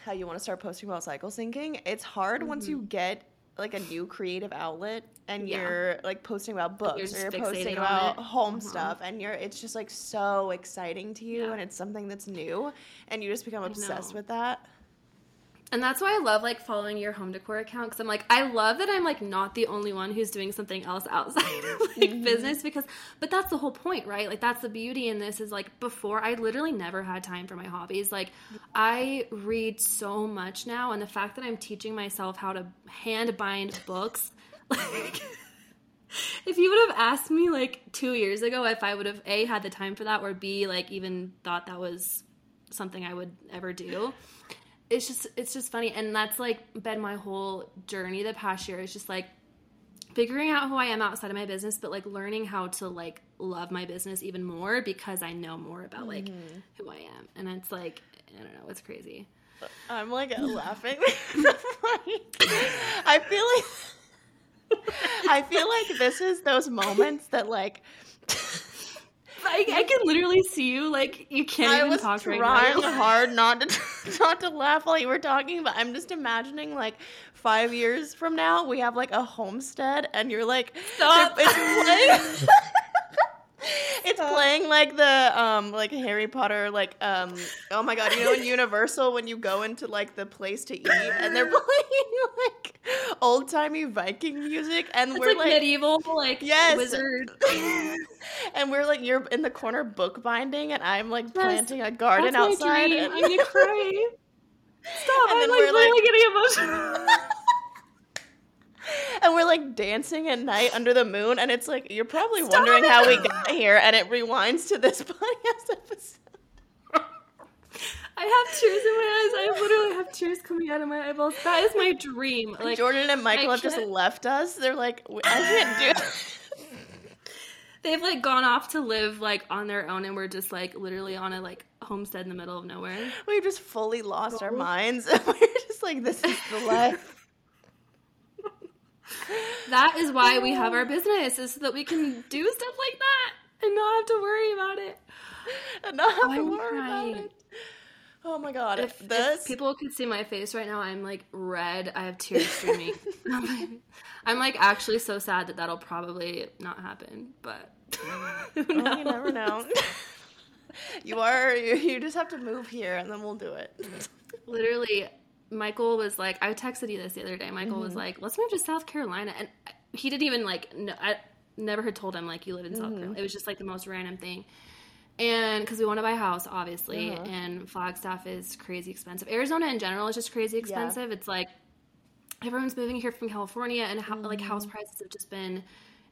how you want to start posting about cycle syncing. It's hard mm-hmm. once you mm-hmm. get like a new creative outlet and yeah. you're like posting about books you're or you're posting about home uh-huh. stuff and you're it's just like so exciting to you yeah. and it's something that's new and you just become obsessed with that and that's why I love like following your home decor account because I'm like I love that I'm like not the only one who's doing something else outside of like mm-hmm. business because but that's the whole point, right? Like that's the beauty in this is like before I literally never had time for my hobbies. Like I read so much now and the fact that I'm teaching myself how to hand bind books (laughs) like if you would have asked me like 2 years ago if I would have A had the time for that or B like even thought that was something I would ever do it's just it's just funny. And that's like been my whole journey the past year. It's just like figuring out who i am outside of my business but like learning how to like love my business even more because i know more about like mm-hmm. who i am. And it's like i don't know. It's crazy. I'm like (laughs) laughing. (laughs) I feel like i feel like this is those moments that like I, I can literally see you like you can't I even talk right now. I was trying hard not to (laughs) not to laugh while you were talking, but I'm just imagining like five years from now we have like a homestead and you're like stop. It's (laughs) (laughs) It's playing like the um like Harry Potter like um oh my god you know in Universal when you go into like the place to eat and they're (laughs) playing like old timey Viking music and It's we're like, like, medieval, like Yes. wizard. (laughs) and we're like you're in the corner bookbinding and I'm like Yes, planting a garden outside and, I'm gonna cry. Stop! And I'm then like we're, like- really getting emotional. (laughs) and we're like dancing at night under the moon and it's like you're probably Stop wondering it. how we got here and it rewinds to this (laughs) podcast episode. I have tears in my eyes. I literally have tears coming out of my eyeballs. That is my dream. Like Jordan and Michael have just left us. They're like, I can't do it. (laughs) they've like gone off to live like on their own, and we're just like literally on a like homestead in the middle of nowhere. We've just fully lost our Oh. minds. we're just like, this is the life. That is why we have our (laughs) business, is so that we can do stuff like that and not have to worry about it. And not have to worry crying. about it. Oh my god. If, this if people could see my face right now, I'm like red. I have tears (laughs) streaming. (laughs) I'm like actually so sad that that'll probably not happen, but Well, oh, you never know. you are you, you just have to move here and then we'll do it. Literally, Michael was like, I texted you this the other day. Michael Mm-hmm. was like, let's move to South Carolina. And he didn't even like, no, I never had told him, like, you live in South Mm-hmm. Carolina. It was just like the most random thing. And because we want to buy a house, obviously, Uh-huh. and Flagstaff is crazy expensive. Arizona in general is just crazy expensive. It's like everyone's moving here from California, and ho- like house Mm-hmm. prices have just been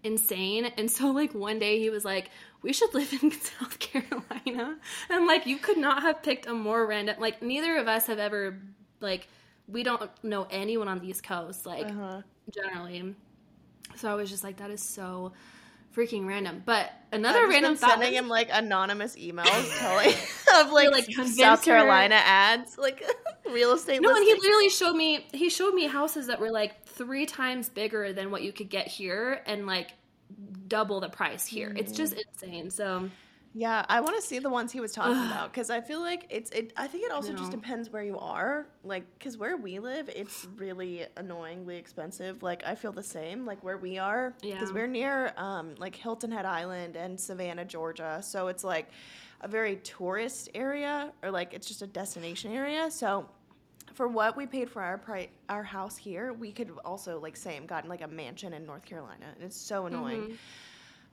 insane. And so, like, one day he was like, We should live in (laughs) South Carolina. And I'm like, You could not have picked a more random, like, neither of us have ever, like, we don't know anyone on the East Coast, like, Uh-huh. generally. So I was just like, That is so freaking random. But another random thought sending was- him like anonymous emails (laughs) telling (laughs) of like, like, South her- Carolina ads, like (laughs) real estate. No, and he literally showed me he showed me houses that were like three times bigger than what you could get here and like double the price here. It's just Mm. insane. So Yeah, I want to see the ones he was talking about because I feel like it's it. I think it also just No. depends where you are. Like, because where we live, it's really annoyingly expensive. Like, I feel the same. Like where we are, because Yeah. we're near um like Hilton Head Island and Savannah, Georgia. So it's like a very tourist area, or like it's just a destination area. So for what we paid for our pri- our house here, we could also like same gotten like a mansion in North Carolina, and it's so annoying.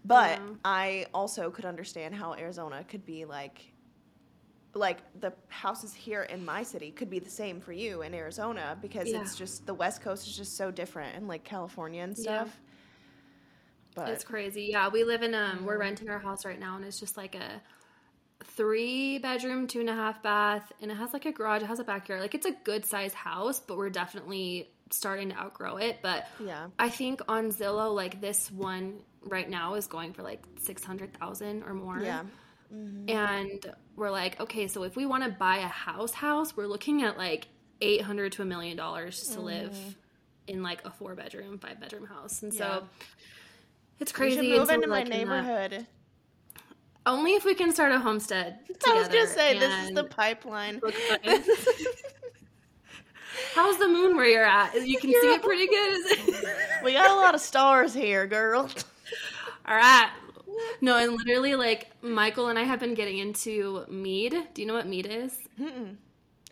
But Yeah. I also could understand how Arizona could be like like the houses here in my city could be the same for you in Arizona because Yeah. it's just the West Coast is just so different and like California and Yeah. stuff. But it's crazy. Yeah, we live in um we're renting our house right now and it's just like a three bedroom, two and a half bath, and it has like a garage, it has a backyard. Like it's a good size house, but we're definitely starting to outgrow it. But yeah. I think on Zillow, like this one right now is going for like six hundred thousand or more. Yeah. Mm-hmm. And we're like, okay, so if we want to buy a house house, we're looking at like eight hundred to a million dollars to live mm-hmm. in like a four bedroom, five bedroom house. And Yeah. so it's You crazy. should and move into we're, my like, in that- neighborhood. Only if we can start a homestead. (laughs) I was gonna say this is the pipeline. (laughs) How's the moon where you're at? You can see it pretty good. We got a lot of stars here, girl. (laughs) All right. No, and literally, like Michael and I have been getting into mead. Do you know what mead is?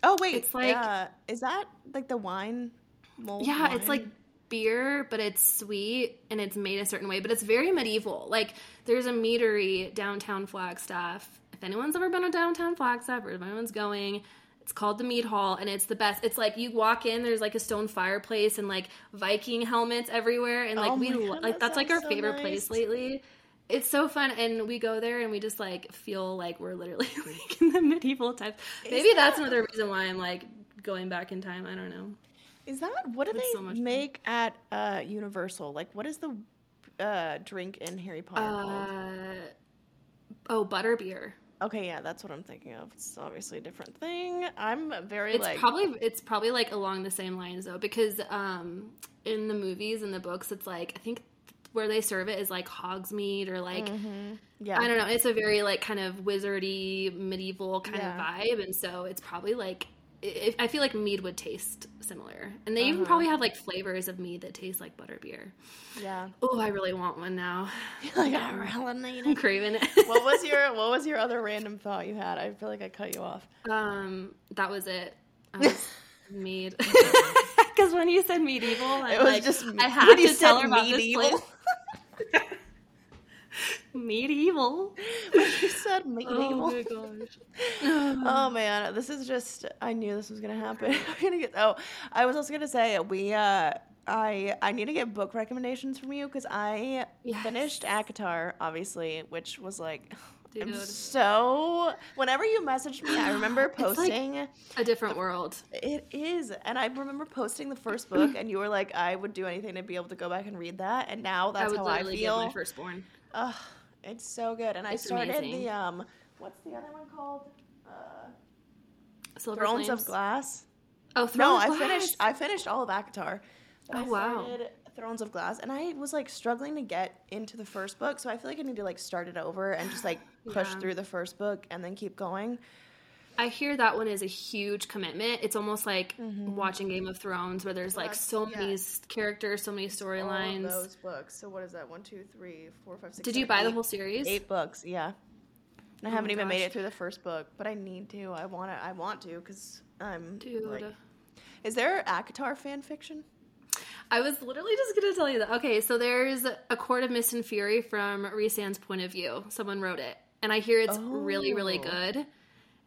Oh wait, It's like- uh, is that like the wine? Mold Yeah, it's like beer, but it's sweet and it's made a certain way, but it's very medieval. Like there's a meadery downtown Flagstaff. If anyone's ever been to downtown Flagstaff or if anyone's going, it's called the Mead Hall and it's the best. It's like you walk in, there's like a stone fireplace and like Viking helmets everywhere and like Oh we God, like that that's like our so favorite nice. place lately. It's so fun and we go there and we just like feel like we're literally (laughs) like in the medieval times. Maybe that's another reason why I'm like going back in time. I don't know. Is that what do It's they so much fun. make at uh, Universal? Like, what is the uh, drink in Harry Potter called? Uh, oh, butterbeer. Okay, yeah, that's what I'm thinking of. It's obviously a different thing. I'm very It's like probably it's probably like along the same lines though, because um, in the movies and the books, it's like I think where they serve it is like Hogsmeade or like yeah. I don't know. It's a very like kind of wizardy medieval kind Yeah. of vibe, and so it's probably like I I feel like mead would taste similar, and they even Uh-huh. probably have like flavors of mead that taste like butterbeer. Yeah. Oh, I really want one now. (laughs) like I really I'm (laughs) craving it. What was your What was your other random thought you had? I feel like I cut you off. Um, that was it. (laughs) I was mead. Because when you said medieval, I It was like, just I had to tell her about medieval. this place. Medieval. you said medieval. (laughs) Oh my gosh. (sighs) Oh man, this is just I knew this was gonna happen. (laughs) I'm gonna get oh I was also gonna say we uh I I need to get book recommendations from you because I Yes. finished ACOTAR, obviously, which was like (sighs) I'm so whenever you messaged me, I remember (sighs) It's like- posting A different world. it is. And I remember posting the first book (laughs) and you were like, I would do anything to be able to go back and read that and now that's would how I give my feel. firstborn. Ugh, it's so good. And I It's started amazing. the um what's the other one called? Uh Silver Thrones Flames. of Glass. Oh, Thrones No, of I Glass. finished. I finished all of. But Oh, I wow. started Thrones of Glass, and I was like struggling to get into the first book, so I feel like I need to like start it over and just like (gasps) push Yeah. through the first book and then keep going. I hear that one is a huge commitment. It's almost like mm-hmm. watching Game of Thrones, where there's like so many characters, so many storylines. those books. So what is that? One, two, three, four, five, six. Did you seven, buy the whole series? Eight books, yeah. And I Oh haven't even made it through the first book, but I need to. I want to. I want to because I'm. Dude. Like, is there ACOTAR fan fiction? I was literally just gonna tell you that. Okay, so there's a Court of Mist and Fury from Rhysand's point of view. Someone wrote it, and I hear it's really, really Oh. good.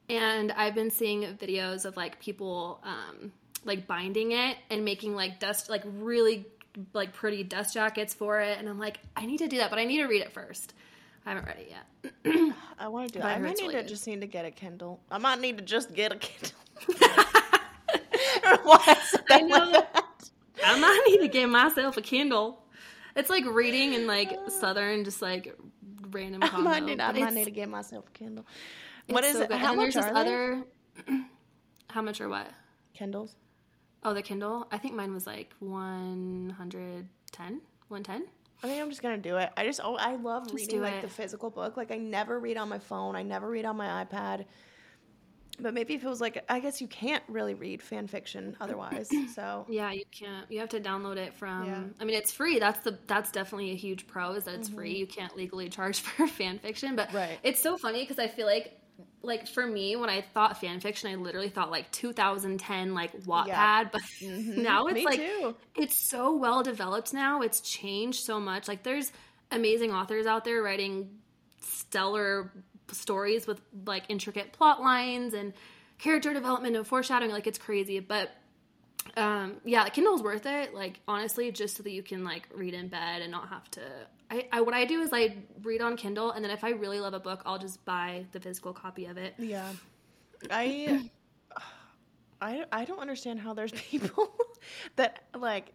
And I've been seeing videos of like people um, like binding it and making like dust, like really like pretty dust jackets for it. And I'm like, I need to do that, but I need to read it first. I haven't read it yet. I want to do that. I I might need really to good. just need to get a Kindle. I might need to just get a Kindle. (laughs) (laughs) I know I that like know. that. I might need to get myself a Kindle. It's like reading in like (sighs) Southern, just like random. I might need. I might need to get myself a Kindle. What is so it? good. How and much there's are this other. (clears throat) How much or what? Kindles. Oh, the Kindle. I think mine was like 110, 110. I think I'm just gonna do it. I just oh I love Just reading like it. the physical book. Like I never read on my phone. I never read on my iPad. But maybe if it was like I guess you can't really read fan fiction (clears throat) otherwise. So Yeah, you can't. You have to download it from. Yeah. I mean, it's free. That's the that's definitely a huge pro is that it's free. You can't legally charge (laughs) for fan fiction, but Mm-hmm. Right. it's so funny because I feel like. Like for me, when I thought fan fiction, I literally thought like 2010, like Wattpad. Yeah. But (laughs) now it's Me like too. it's so well developed now. It's changed so much. Like there's amazing authors out there writing stellar stories with like intricate plot lines and character development and foreshadowing. Like it's crazy. But um yeah, Kindle's worth it. Like honestly, just so that you can like read in bed and not have to I, I what I do is I read on Kindle and then if I really love a book, I'll just buy the physical copy of it. Yeah. (laughs) I I I don't understand how there's (laughs) people that like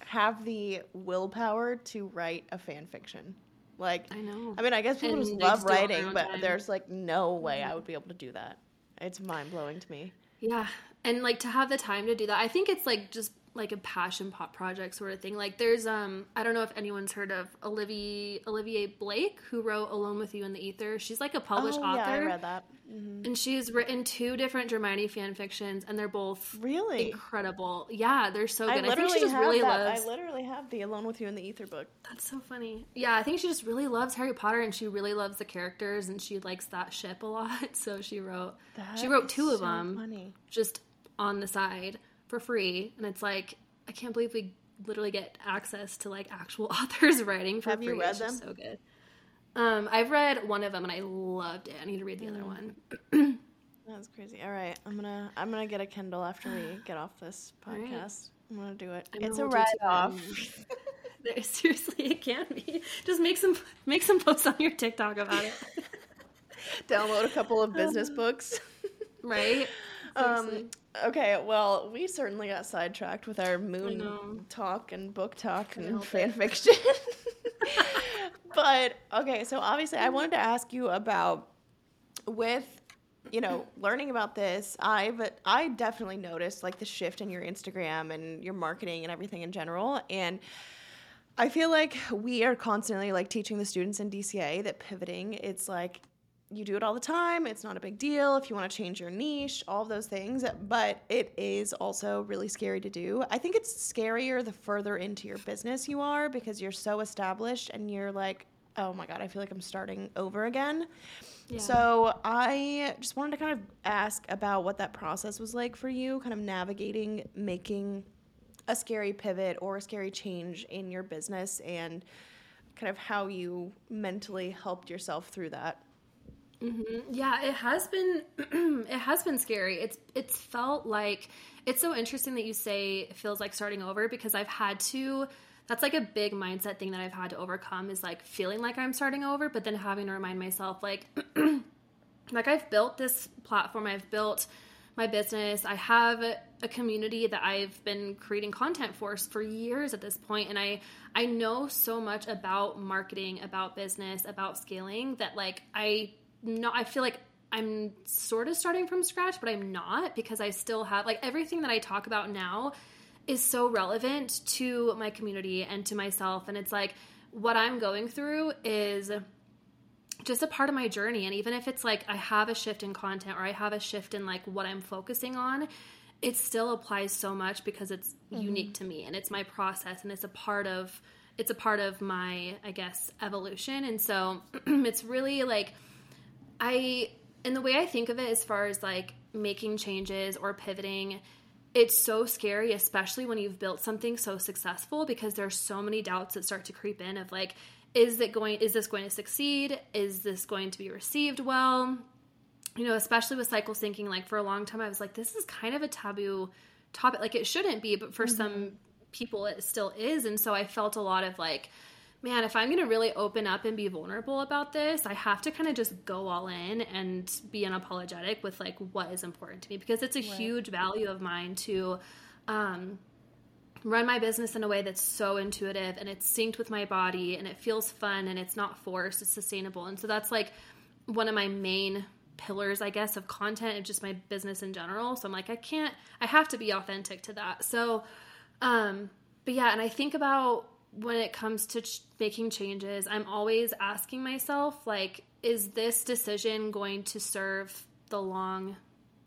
have the willpower to write a fan fiction. Like I know. I mean, I guess people And just love just do it on their writing, but time. there's like no way I would be able to do that. It's mind blowing to me. Yeah. And like to have the time to do that. I think it's like just like a passion pop project sort of thing. Like there's um I don't know if anyone's heard of Olivie Olivie Blake who wrote Alone with You in the Ether. She's like a published oh, author. yeah, I read that. hmm And she's written two different Hermione fan fictions and they're both Really? incredible. Yeah, they're so I good. I, think literally she just have really that. loves I literally have the Alone with You in the Ether book. That's so funny. Yeah, I think she just really loves Harry Potter and she really loves the characters and she likes that ship a lot. (laughs) So she wrote she wrote two of so them Funny. just on the side for free and it's like I can't believe we literally get access to like actual (laughs) authors writing for Have free. you read them? so good. Um, I've read one of them and I loved it. I need to read the other one. (clears throat) That's crazy. All right, I'm gonna I'm gonna get a Kindle after we (sighs) get off this All right. podcast. I'm gonna do it. I'm It's a write off. There- Seriously, it can be. Just make some make some posts on your TikTok about it. (laughs) Download a couple of (laughs) business books. right? Um, okay, well, we certainly got sidetracked with our moon talk and book talk and fan it. fiction. (laughs) but okay, so obviously, I wanted to ask you about with you know learning about this. I've I definitely noticed like the shift in your Instagram and your marketing and everything in general, and I feel like we are constantly like teaching the students in DCA that pivoting it's like you do it all the time. It's not a big deal if you want to change your niche, all of those things. But it is also really scary to do. I think it's scarier the further into your business you are because you're so established and you're like, oh my God, I feel like I'm starting over again. Yeah. So I just wanted to kind of ask about what that process was like for you, kind of navigating making a scary pivot or a scary change in your business and kind of how you mentally helped yourself through that. Mm-hmm. Yeah, it has been (clears throat) it has been scary. It's it's felt like it's so interesting that you say it feels like starting over because I've had to that's like a big mindset thing that I've had to overcome is like feeling like I'm starting over, but then having to remind myself like (clears throat) like I've built this platform, I've built my business. I have a community that I've been creating content for for years at this point and I I know so much about marketing, about business, about scaling that like I not I feel like I'm sort of starting from scratch, but I'm not because I still have like everything that I talk about now is so relevant to my community and to myself. And it's like what I'm going through is just a part of my journey. And even if it's like I have a shift in content or I have a shift in like what I'm focusing on it still applies so much because it's mm-hmm. unique to me and it's my process and it's a part of it's a part of my I guess evolution. And so (clears throat) it's really like I and the way I think of it as far as like making changes or pivoting it's so scary especially when you've built something so successful because there's so many doubts that start to creep in of like is it going is this going to succeed? Is this going to be received well? You know especially with cycle syncing like for a long time i was like this is kind of a taboo topic. Like it shouldn't be but for mm-hmm. some people it still is. And so i felt a lot of like man if i'm going to really open up and be vulnerable about this i have to kind of just go all in and be unapologetic with like what is important to me because it's a right. huge value of mine to um run my business in a way that's so intuitive and it's synced with my body and it feels fun and it's not forced, it's sustainable. And so that's like one of my main pillars, I guess, of content and just my business in general. So I'm like, I can't, I have to be authentic to that. So, um, but yeah, and I think about when it comes to ch- making changes, I'm always asking myself, like, is this decision going to serve the long,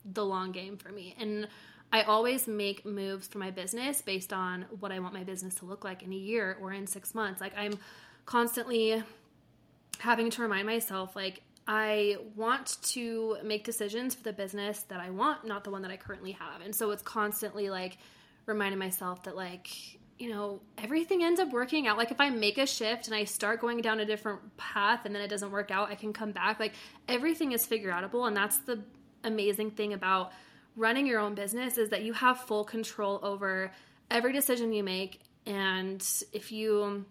the long game for me? And I always make moves for my business based on what I want my business to look like in a year or in six months. Like I'm constantly having to remind myself, like, I want to make decisions for the business that I want, not the one that I currently have. And so it's constantly like reminding myself that, like, you know, everything ends up working out. Like, if I make a shift and I start going down a different path and then it doesn't work out, I can come back. Like, everything is figure outable. And that's the amazing thing about running your own business is that you have full control over every decision you make. And if you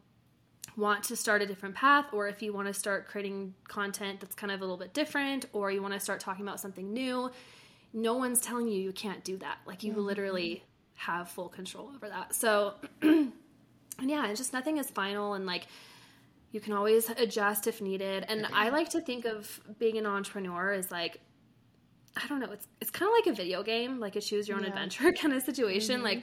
want to start a different path, or if you want to start creating content that's kind of a little bit different, or you want to start talking about something new, no one's telling you you can't do that. Like you mm-hmm. literally have full control over that. So, (clears throat) and yeah, it's just nothing is final and like you can always adjust if needed. And I like to think of being an entrepreneur as like I don't know, it's it's kind of like a video game, like a choose your own yeah. adventure (laughs) kind of situation. Mm-hmm. Like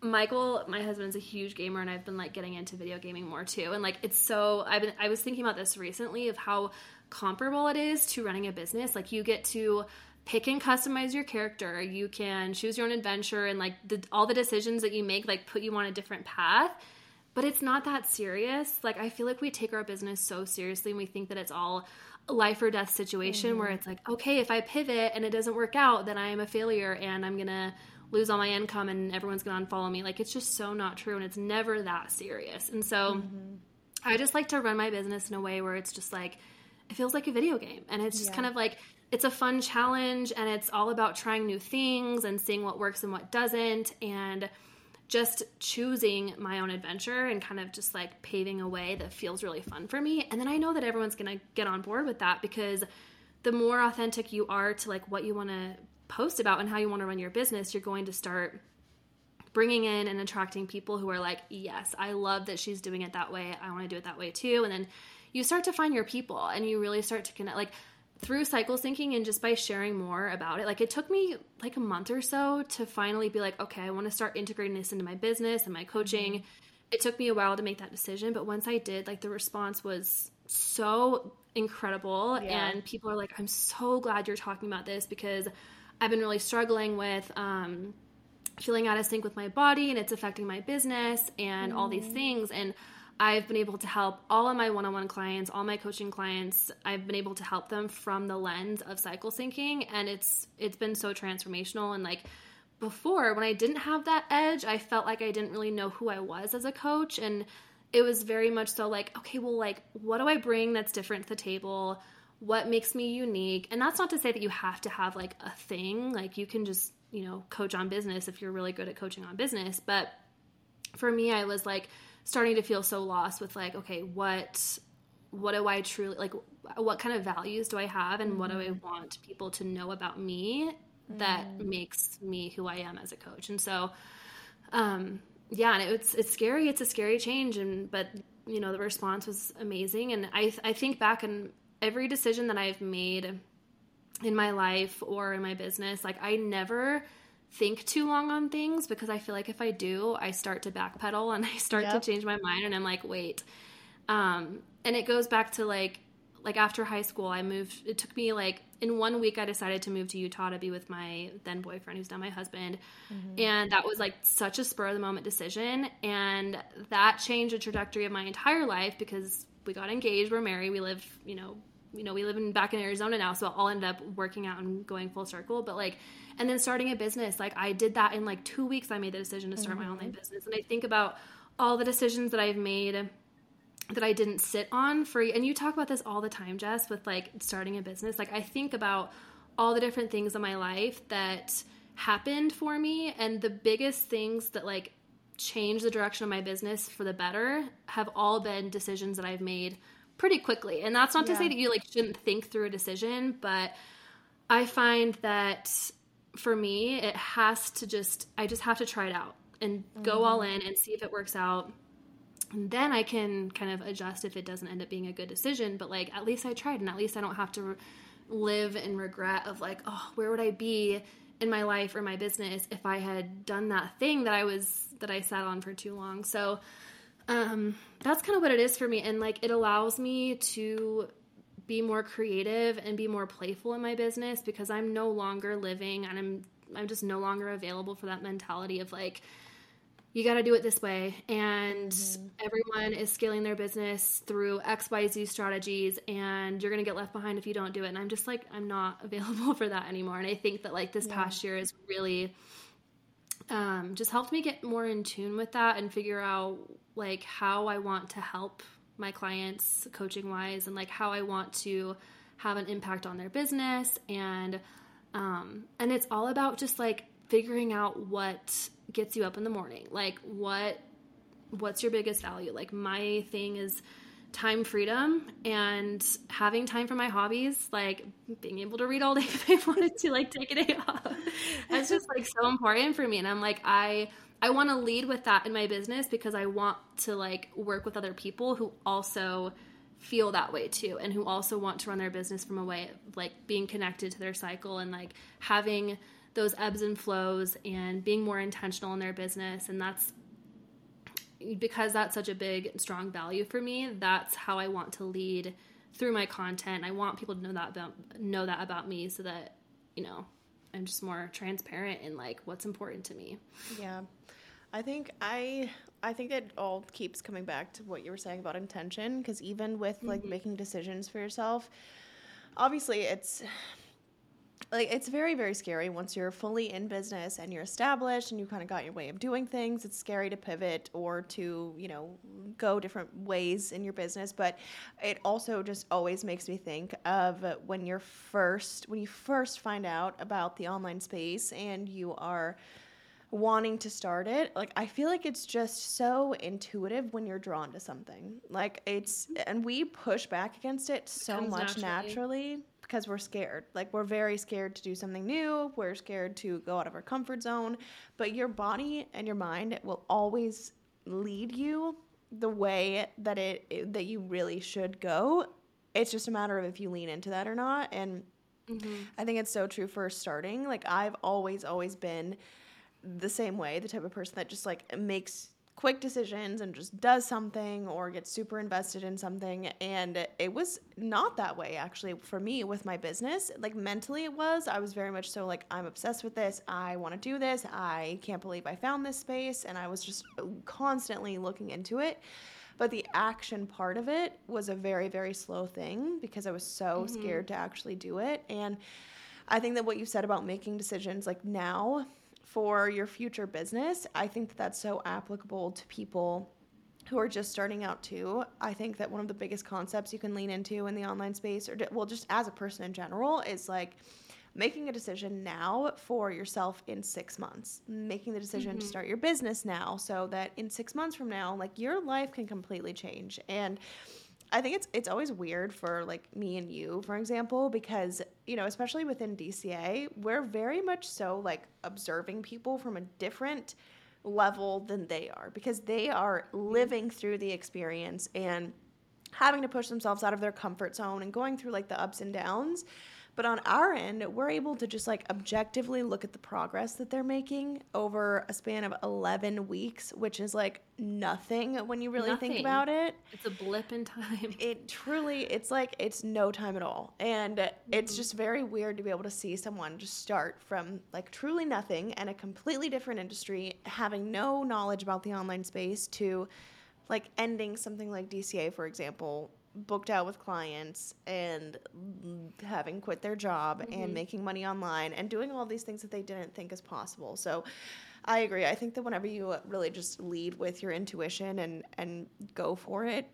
Michael, my husband's a huge gamer and I've been like getting into video gaming more too. And like it's so I've been I was thinking about this recently of how comparable it is to running a business. Like you get to pick and customize your character. You can choose your own adventure and like the, all the decisions that you make like put you on a different path. But it's not that serious. Like I feel like we take our business so seriously and we think that it's all life or death situation mm-hmm. where it's like, okay, if I pivot and it doesn't work out, then I am a failure and I'm gonna lose all my income and everyone's gonna unfollow me. Like it's just so not true and it's never that serious. And so mm-hmm. I just like to run my business in a way where it's just like it feels like a video game and it's just yeah. kind of like it's a fun challenge and it's all about trying new things and seeing what works and what doesn't and just choosing my own adventure and kind of just like paving a way that feels really fun for me. And then I know that everyone's going to get on board with that because the more authentic you are to like what you want to post about and how you want to run your business, you're going to start bringing in and attracting people who are like, "Yes, I love that she's doing it that way. I want to do it that way too." And then you start to find your people and you really start to connect like through cycle syncing and just by sharing more about it like it took me like a month or so to finally be like okay i want to start integrating this into my business and my coaching mm-hmm. it took me a while to make that decision but once i did like the response was so incredible. Yeah. And people are like, I'm so glad you're talking about this because I've been really struggling with um, feeling out of sync with my body and it's affecting my business and all these things. And I've been able to help all of my one on one clients, all my coaching clients, I've been able to help them from the lens of cycle syncing. And it's it's been so transformational and like before when I didn't have that edge, I felt like I didn't really know who I was as a coach and it was very much so like, okay, well like what do I bring that's different to the table? What makes me unique? And that's not to say that you have to have like a thing, like you can just, you know, coach on business if you're really good at coaching on business, but for me I was like starting to feel so lost with like, okay, what what do I truly like what kind of values do I have and what do I want people to know about me that makes me who I am as a coach. And so um yeah, and it's it's scary. It's a scary change and but you know, the response was amazing and I I think back and every decision that I've made in my life or in my business, like I never think too long on things because I feel like if I do, I start to backpedal (laughs) and I start Yep. to change my mind and I'm like, wait. Um, and it goes back to like like after high school, I moved. It took me like in one week, I decided to move to Utah to be with my then boyfriend, who's now my husband, and that was like such a spur of the moment decision, and that changed the trajectory of my entire life because we got engaged, we're married, we live, you know, you know, we live in back in Arizona now, so I'll end up working out and going full circle. But like, and then starting a business, like I did that in like two weeks. I made the decision to start my online mm-hmm. business, and I think about all the decisions that I've made that I didn't sit on for and you talk about this all the time Jess with like starting a business like I think about all the different things in my life that happened for me and the biggest things that like changed the direction of my business for the better have all been decisions that I've made pretty quickly and that's not to say that you like shouldn't think through a decision but I find that for me it has to just I just have to try it out and go mm-hmm. all in and see if it works out and then I can kind of adjust if it doesn't end up being a good decision. But like, at least I tried, and at least I don't have to re- live in regret of like, oh, where would I be in my life or my business if I had done that thing that I was that I sat on for too long. So um, that's kind of what it is for me, and like, it allows me to be more creative and be more playful in my business because I'm no longer living and I'm I'm just no longer available for that mentality of like you got to do it this way and everyone is scaling their business through xyz strategies and you're going to get left behind if you don't do it and i'm just like i'm not (laughs) available for that anymore and i think that like this past year is really um, just helped me get more in tune with that and figure out like how i want to help my clients coaching wise and like how i want to have an impact on their business. And um, and it's all about just like figuring out what gets you up in the morning. Like what what's your biggest value? Like my thing is time freedom and having time for my hobbies like being able to read all day (laughs) if i wanted to like take a day (laughs) off that's just like so important for me. And i'm like i i want to lead with that in my business because i want to like work with other people who also feel that way too and who also want to run their business from a way of like being connected to their cycle and like having those ebbs and flows and being more intentional in their business. And that's because that's such a big strong value for me that's how i want to lead through my content. I want people to know that about know that about me so that you know i'm just more transparent in like what's important to me. Yeah. I think I I think it all keeps coming back to what you were saying about intention because even with like mm-hmm. making decisions for yourself, obviously it's like it's very very scary once you're fully in business and you're established and you kind of got your way of doing things. It's scary to pivot or to you know go different ways in your business but it also just always makes me think of when you're first when you first find out about the online space and you are wanting to start it like i feel like it's just so intuitive when you're drawn to something. Like it's and we push back against it so much naturally. naturally because we're scared. Like we're very scared to do something new. We're scared to go out of our comfort zone. But your body and your mind will always lead you the way that it that you really should go. It's just a matter of if you lean into that or not. And mm-hmm. I think it's so true for starting. Like I've always, always been the same way, the type of person that just like makes quick decisions and just does something or gets super invested in something. And it was not that way actually for me with my business. Like mentally, it was. I was very much so like, I'm obsessed with this. I want to do this. I can't believe I found this space. And I was just constantly looking into it. But the action part of it was a very, very slow thing because I was so mm-hmm. scared to actually do it. And I think that what you said about making decisions like now for your future business, I think that that's so applicable to people who are just starting out too. I think that one of the biggest concepts you can lean into in the online space, or well, just as a person in general, is like making a decision now for yourself in six months, making the decision mm-hmm. to start your business now so that in six months from now, like your life can completely change. And I think it's it's always weird for like me and you, for example, because you know, especially within DCA, we're very much so like observing people from a different level than they are because they are living through the experience and having to push themselves out of their comfort zone and going through like the ups and downs. But on our end, we're able to just like objectively look at the progress that they're making over a span of 11 weeks, which is like nothing when you really nothing. think about it. It's a blip in time. (laughs) It truly, it's like it's no time at all. And mm-hmm. it's just very weird to be able to see someone just start from like truly nothing and a completely different industry, having no knowledge about the online space to like ending something like DCA, for example, booked out with clients and having quit their job mm-hmm. and making money online and doing all these things that they didn't think is possible. So I agree. I think that whenever you really just lead with your intuition and and go for it,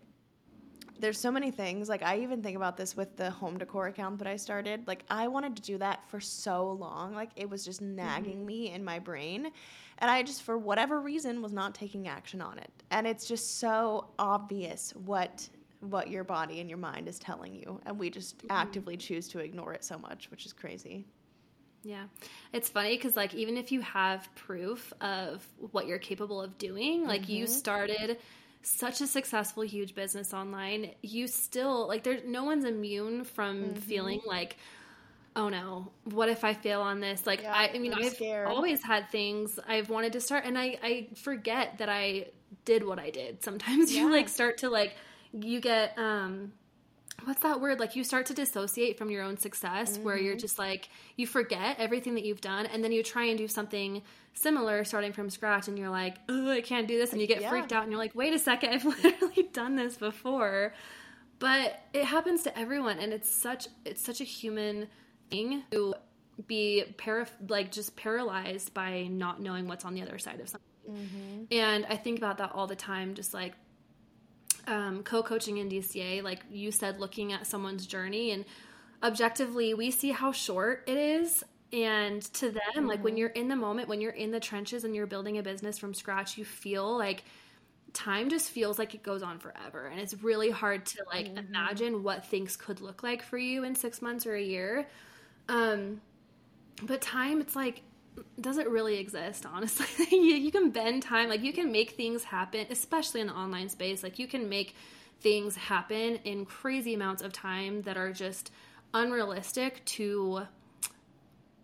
there's so many things. Like I even think about this with the home decor account that I started. Like I wanted to do that for so long. Like it was just nagging mm-hmm. me in my brain. And I just for whatever reason was not taking action on it. And it's just so obvious what what your body and your mind is telling you and we just mm-hmm. actively choose to ignore it so much which is crazy yeah it's funny because like even if you have proof of what you're capable of doing like mm-hmm. you started such a successful huge business online you still like there's no one's immune from mm-hmm. feeling like oh no what if i fail on this like yeah, i, I mean i've scared. always had things i've wanted to start and i i forget that i did what i did sometimes yeah. (laughs) you like start to like you get um what's that word like you start to dissociate from your own success mm-hmm. where you're mm-hmm. just like you forget everything that you've done and then you try and do something similar starting from scratch and you're like oh i can't do this and you get yeah. freaked out and you're like wait a second (laughs) i've literally done this before but it happens to everyone and it's such it's such a human thing to be para- like just paralyzed by not knowing what's on the other side of something mm-hmm. and i think about that all the time just like um, co-coaching in DCA, like you said, looking at someone's journey and objectively, we see how short it is. And to them, mm-hmm. like when mm-hmm. you're in the moment, when you're in the trenches and you're building a business from scratch, you feel like time just feels like it goes on forever. And it's really hard to like mm-hmm. imagine what things could look like for you in six months or a year. Um, but time, it's like doesn't really exist honestly? (laughs) You, you can bend time like you can make things happen especially in the online space like you can make things happen in crazy amounts of time that are just unrealistic to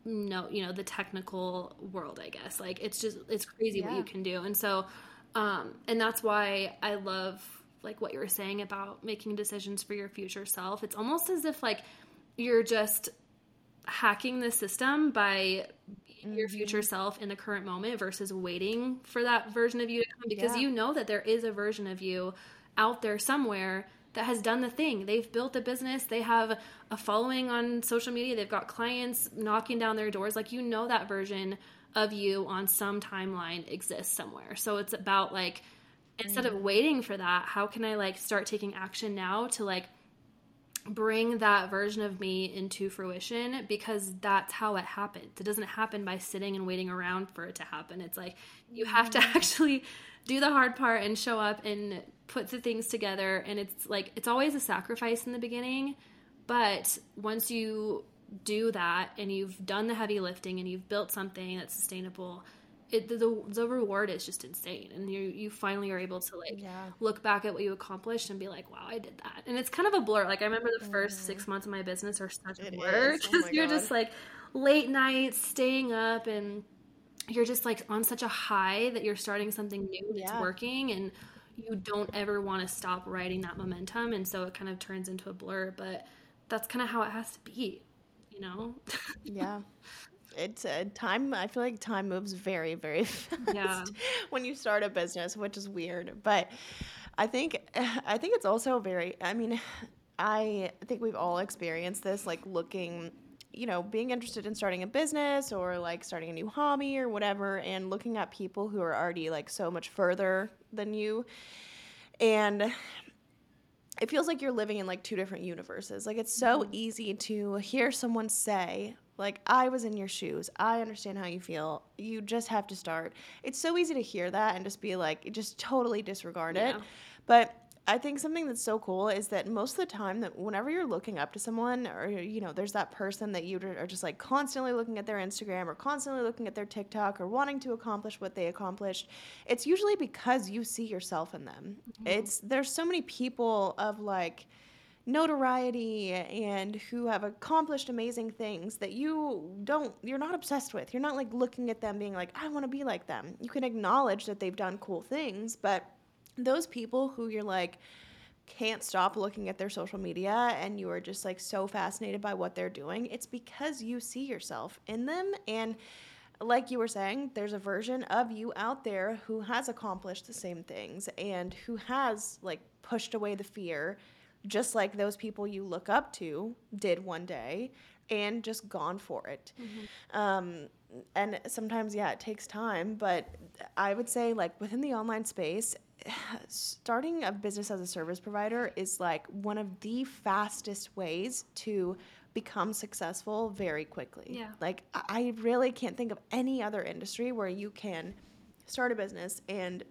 no you know the technical world i guess. Like it's just it's crazy yeah. what you can do. And so um and that's why i love like what you were saying about making decisions for your future self. It's almost as if like you're just hacking the system by mm-hmm. your future self in the current moment versus waiting for that version of you to come because yeah. you know that there is a version of you out there somewhere that has done the thing. They've built a business, they have a following on social media, they've got clients knocking down their doors. Like you know that version of you on some timeline exists somewhere. So it's about like instead of mm-hmm. waiting for that, how can I like start taking action now to like bring that version of me into fruition because that's how it happens. It doesn't happen by sitting and waiting around for it to happen. It's like you have to (laughs) actually do the hard part and show up and put the things together. And it's like, it's always a sacrifice in the beginning. But once you do that and you've done the heavy lifting and you've built something that's sustainable, it, the the reward is just insane and you you finally are able to like yeah. look back at what you accomplished and be like wow i did that and it's kind of a blur like i remember the 1st mm-hmm. six months of my business are such a blur because oh you're God. just like late nights staying up and you're just like on such a high that you're starting something new that's Yeah. working and you don't ever want to stop riding that momentum and so it kind of turns into a blur but that's kind of how it has to be you know Yeah. (laughs) It's uh, time. I feel like time moves very, very (laughs) fast Yeah. when you start a business, which is weird. But I think, (sighs) I think it's also very. I mean, I think we've all experienced this, like looking, you know, being interested in starting a business or like starting a new hobby or whatever, and looking at people who are already like so much further than you, and it feels like you're living in like two different universes. Like it's so easy to hear someone say, like, I was in your shoes. I understand how you feel. You just have to start. It's so easy to hear that and just be like, just totally disregard it. But I think something that's so cool is that most of the time that whenever you're looking up to someone or you know there's that person that you are just like constantly looking at their Instagram or constantly looking at their TikTok or wanting to accomplish what they accomplished, it's usually because you see yourself in them. Mm-hmm. It's there's so many people of like notoriety and who have accomplished amazing things that you don't you're not obsessed with. You're not like looking at them being like I want to be like them. You can acknowledge that they've done cool things, but those people who you're like can't stop looking at their social media and you are just like so fascinated by what they're doing, it's because you see yourself in them and like you were saying, there's a version of you out there who has accomplished the same things and who has like pushed away the fear just like those people you look up to did one day and just gone for it. Um, and sometimes, yeah, it takes time, but I would say, like, within the online space, starting a business as a service provider is like one of the fastest ways to become successful very quickly. Yeah. Like, I really can't think of any other industry where you can start a business and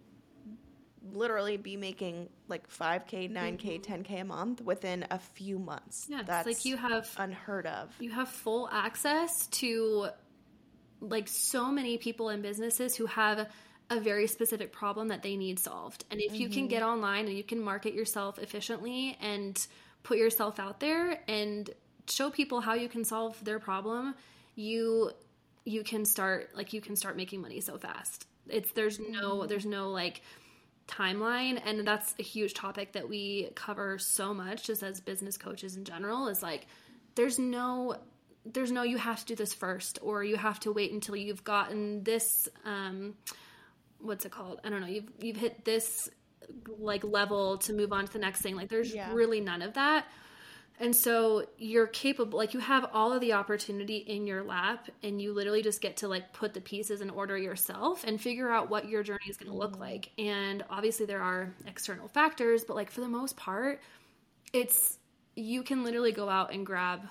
literally be making like 5k 9k 10k a month within a few months Mm-hmm. Yeah, that's like you have unheard of you have full access to like so many people and businesses who have a very specific problem that they need solved. And if you can get online and you can market yourself efficiently and put yourself out there and show people how you can solve their problem, you you can start like you can start making money so fast. It's there's no there's no like timeline and that's a huge topic that we cover so much just as business coaches in general is like there's no there's no you have to do this first or you have to wait until you've gotten this um what's it called? I don't know you've you've hit this like level to move on to the next thing. Like there's Yeah. really none of that and so you're capable like you have all of the opportunity in your lap and you literally just get to like put the pieces in order yourself and figure out what your journey is going to look like. And obviously there are external factors but like for the most part it's you can literally go out and grab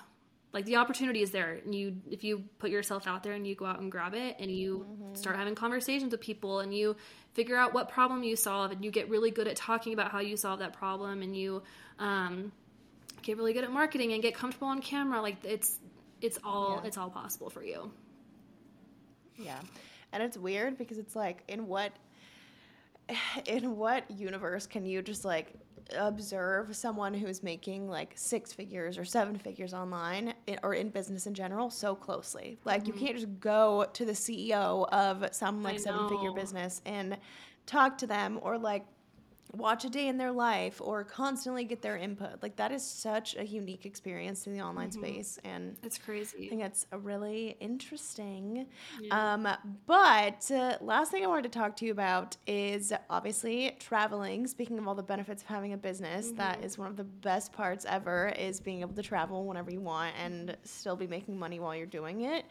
like the opportunity is there. And you if you put yourself out there and you go out and grab it and you start having conversations with people and you figure out what problem you solve and you get really good at talking about how you solve that problem and you um, get really good at marketing and get comfortable on camera like it's it's all Yeah. it's all possible for you Yeah. And it's weird because it's like in what (sighs) in what universe can you just like observe someone who's making like six figures or seven figures online or in business in general so closely? Like you mm-hmm. can't just go to the CEO of some like seven figure business and talk to them or like watch a day in their life or constantly get their input. Like that is such a unique experience in the online space and it's crazy. I think it's a really interesting. Um, but uh, last thing I wanted to talk to you about is obviously traveling. Speaking of all the benefits of having a business, that is one of the best parts ever is being able to travel whenever you want and still be making money while you're doing it.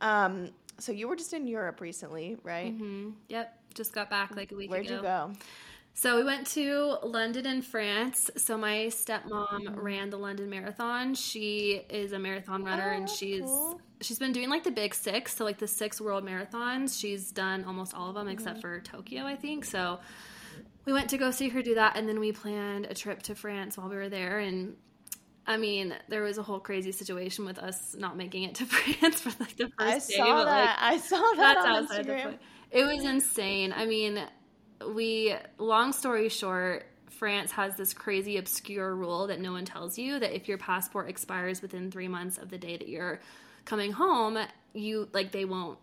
Um, so you were just in Europe recently, right? hmm yep just got back like a week Where'd ago you go? So we went to London and France. So my stepmom mm-hmm. ran the London Marathon. She is a marathon runner Oh, and she's cool. she's been doing like the big 6, so like the 6 world marathons. She's done almost all of them mm-hmm. except for Tokyo, I think. So we went to go see her do that and then we planned a trip to France while we were there and I mean, there was a whole crazy situation with us not making it to (laughs) France for like the first I day. saw but, like, that. I saw that that's on outside the point. It was insane. I mean, we long story short, France has this crazy obscure rule that no one tells you that if your passport expires within 3 months of the day that you're coming home, you like they won't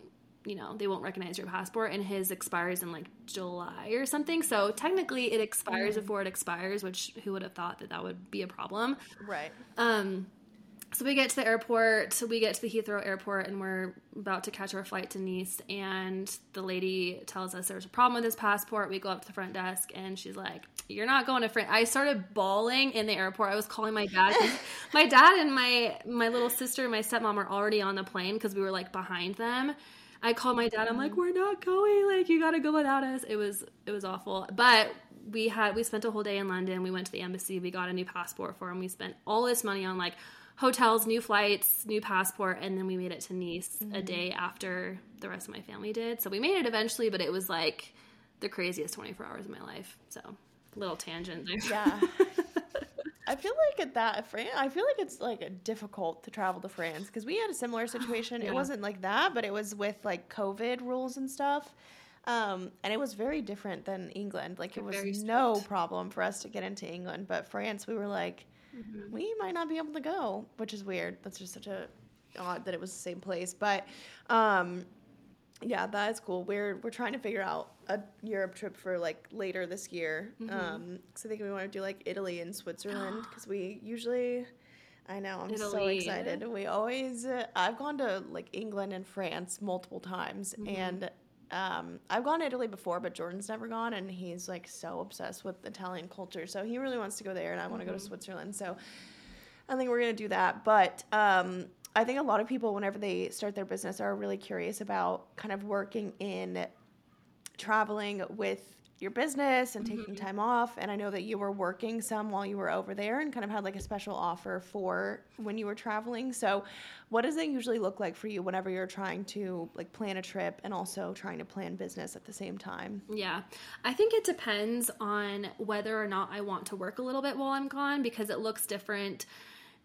you know, they won't recognize your passport and his expires in like July or something. So technically it expires mm-hmm. before it expires, which who would have thought that that would be a problem? Right. Um so we get to the airport, so we get to the Heathrow airport and we're about to catch our flight to Nice and the lady tells us there's a problem with his passport. We go up to the front desk and she's like, "You're not going to France." I started bawling in the airport. I was calling my dad. (laughs) my dad and my my little sister and my stepmom are already on the plane because we were like behind them I called my dad. I'm like, we're not going. Like, you got to go without us. It was it was awful. But we had we spent a whole day in London. We went to the embassy. We got a new passport for him. We spent all this money on like hotels, new flights, new passport, and then we made it to Nice mm-hmm. a day after the rest of my family did. So we made it eventually, but it was like the craziest 24 hours of my life. So little tangent there. Yeah. (laughs) I feel like at that France, I feel like it's like difficult to travel to France because we had a similar (gasps) situation. yeah. It wasn't like that, but it was with like COVID rules and stuff. Um, and it was very different than England. Like it was no problem for us to get into England, but France, we were like, mm-hmm. we might not be able to go, which is weird. That's just such a odd that it was the same place. But um, yeah, that is cool. We're we're trying to figure out a Europe trip for like later this year. Mm-hmm. Um, because I think we want to do like Italy and Switzerland (gasps) because we usually. I know. I'm Italy. so excited. We always. Uh, I've gone to like England and France multiple times, mm-hmm. and um, I've gone to Italy before, but Jordan's never gone, and he's like so obsessed with Italian culture. So he really wants to go there, and I want to mm-hmm. go to Switzerland. So I think we're gonna do that. But um, I think a lot of people, whenever they start their business, are really curious about kind of working in traveling with your business and taking mm-hmm. time off. And I know that you were working some while you were over there and kind of had like a special offer for when you were traveling. So, what does it usually look like for you whenever you're trying to like plan a trip and also trying to plan business at the same time? Yeah, I think it depends on whether or not I want to work a little bit while I'm gone because it looks different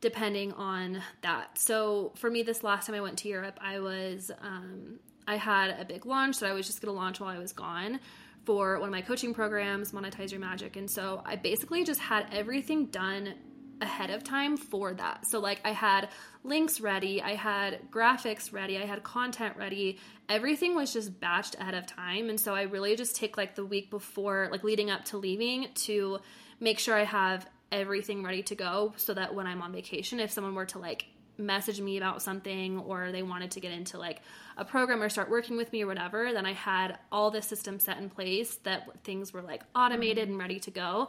depending on that. So for me, this last time I went to Europe, I was um, I had a big launch that I was just going to launch while I was gone for one of my coaching programs, Monetize Your Magic, and so I basically just had everything done ahead of time for that. So like I had links ready, I had graphics ready, I had content ready. Everything was just batched ahead of time. And so I really just take like the week before, like leading up to leaving to make sure I have everything ready to go so that when I'm on vacation, if someone were to like message me about something or they wanted to get into like a program or start working with me or whatever, then I had all the systems set in place that things were like automated and ready to go.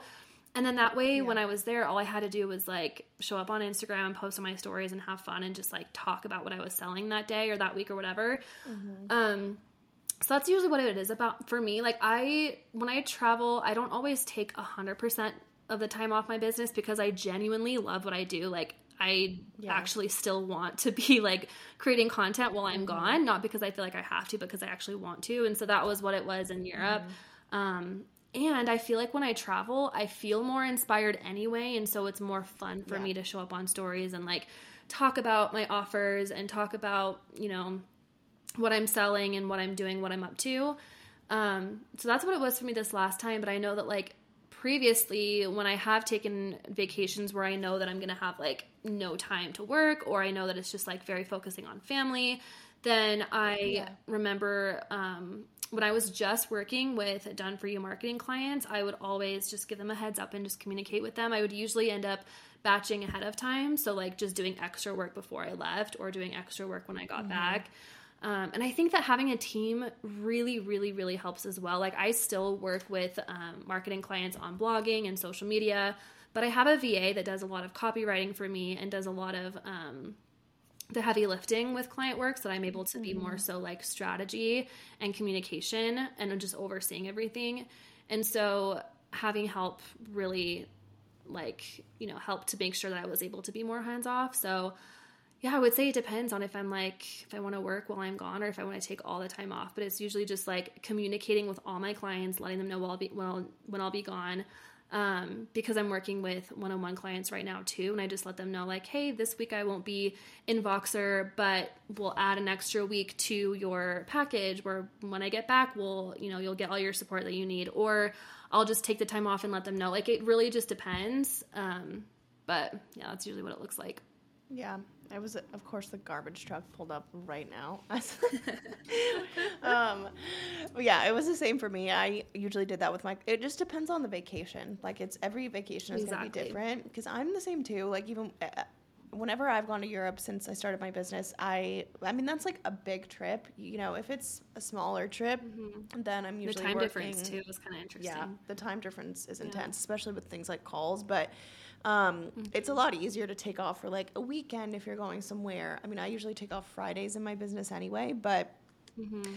And then that way, yeah. when I was there, all I had to do was like show up on Instagram, and post on my stories, and have fun and just like talk about what I was selling that day or that week or whatever. Mm-hmm. Um, so that's usually what it is about for me. Like I, when I travel, I don't always take a hundred percent of the time off my business because I genuinely love what I do. Like I yeah. actually still want to be like creating content while I'm mm-hmm. gone, not because I feel like I have to, but because I actually want to. And so that was what it was in Europe. Mm-hmm. Um, and I feel like when I travel, I feel more inspired anyway. And so it's more fun for yeah. me to show up on stories and like talk about my offers and talk about, you know, what I'm selling and what I'm doing, what I'm up to. Um, so that's what it was for me this last time. But I know that like previously when I have taken vacations where I know that I'm going to have like no time to work or I know that it's just like very focusing on family, then I yeah. remember um, when I was just working with done for you marketing clients, I would always just give them a heads up and just communicate with them. I would usually end up batching ahead of time. So, like, just doing extra work before I left or doing extra work when I got mm-hmm. back. Um, and I think that having a team really, really, really helps as well. Like, I still work with um, marketing clients on blogging and social media, but I have a VA that does a lot of copywriting for me and does a lot of um, the heavy lifting with client work so that I'm able to be more mm-hmm. so like strategy and communication and just overseeing everything. And so having help really like, you know, helped to make sure that I was able to be more hands off. So yeah, I would say it depends on if I'm like if I want to work while I'm gone or if I want to take all the time off. But it's usually just like communicating with all my clients, letting them know when I'll be well when I'll be gone. Um, because I'm working with one-on-one clients right now too, and I just let them know like, hey, this week I won't be in Voxer, but we'll add an extra week to your package. Where when I get back, we'll you know you'll get all your support that you need, or I'll just take the time off and let them know. Like it really just depends. Um, but yeah, that's usually what it looks like. Yeah, I was, of course, the garbage truck pulled up right now. (laughs) um, yeah, it was the same for me. I usually did that with my. It just depends on the vacation. Like it's every vacation is Exactly. going to be different because I'm the same too. Like even uh, whenever I've gone to Europe since I started my business, I I mean that's like a big trip. You know, if it's a smaller trip, then I'm usually The time working, difference too was kind of interesting. yeah, the time difference is Yeah. intense, especially with things like calls. But um, it's a Mm-hmm. lot easier to take off for like a weekend if you're going somewhere. I mean, I usually take off Fridays in my business anyway, but Mm-hmm.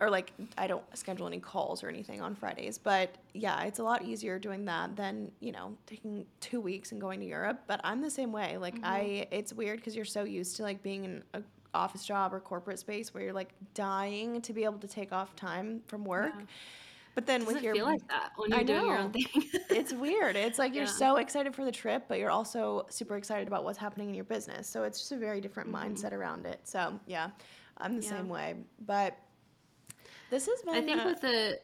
or like I don't schedule any calls or anything on Fridays. But yeah, it's a lot easier doing that than you know taking two weeks and going to Europe. But I'm the same way. Like Mm-hmm. I, it's weird because you're so used to like being in a office job or corporate space where you're like dying to be able to take off time from work. Yeah. But then Doesn't with your feel like that when you're doing your own thing. (laughs) it's weird. It's like you're Yeah. so excited for the trip, but you're also super excited about what's happening in your business. So it's just a very different mindset around it. So yeah, I'm the Mm-hmm. Yeah. same way. But this has been. I think uh, with the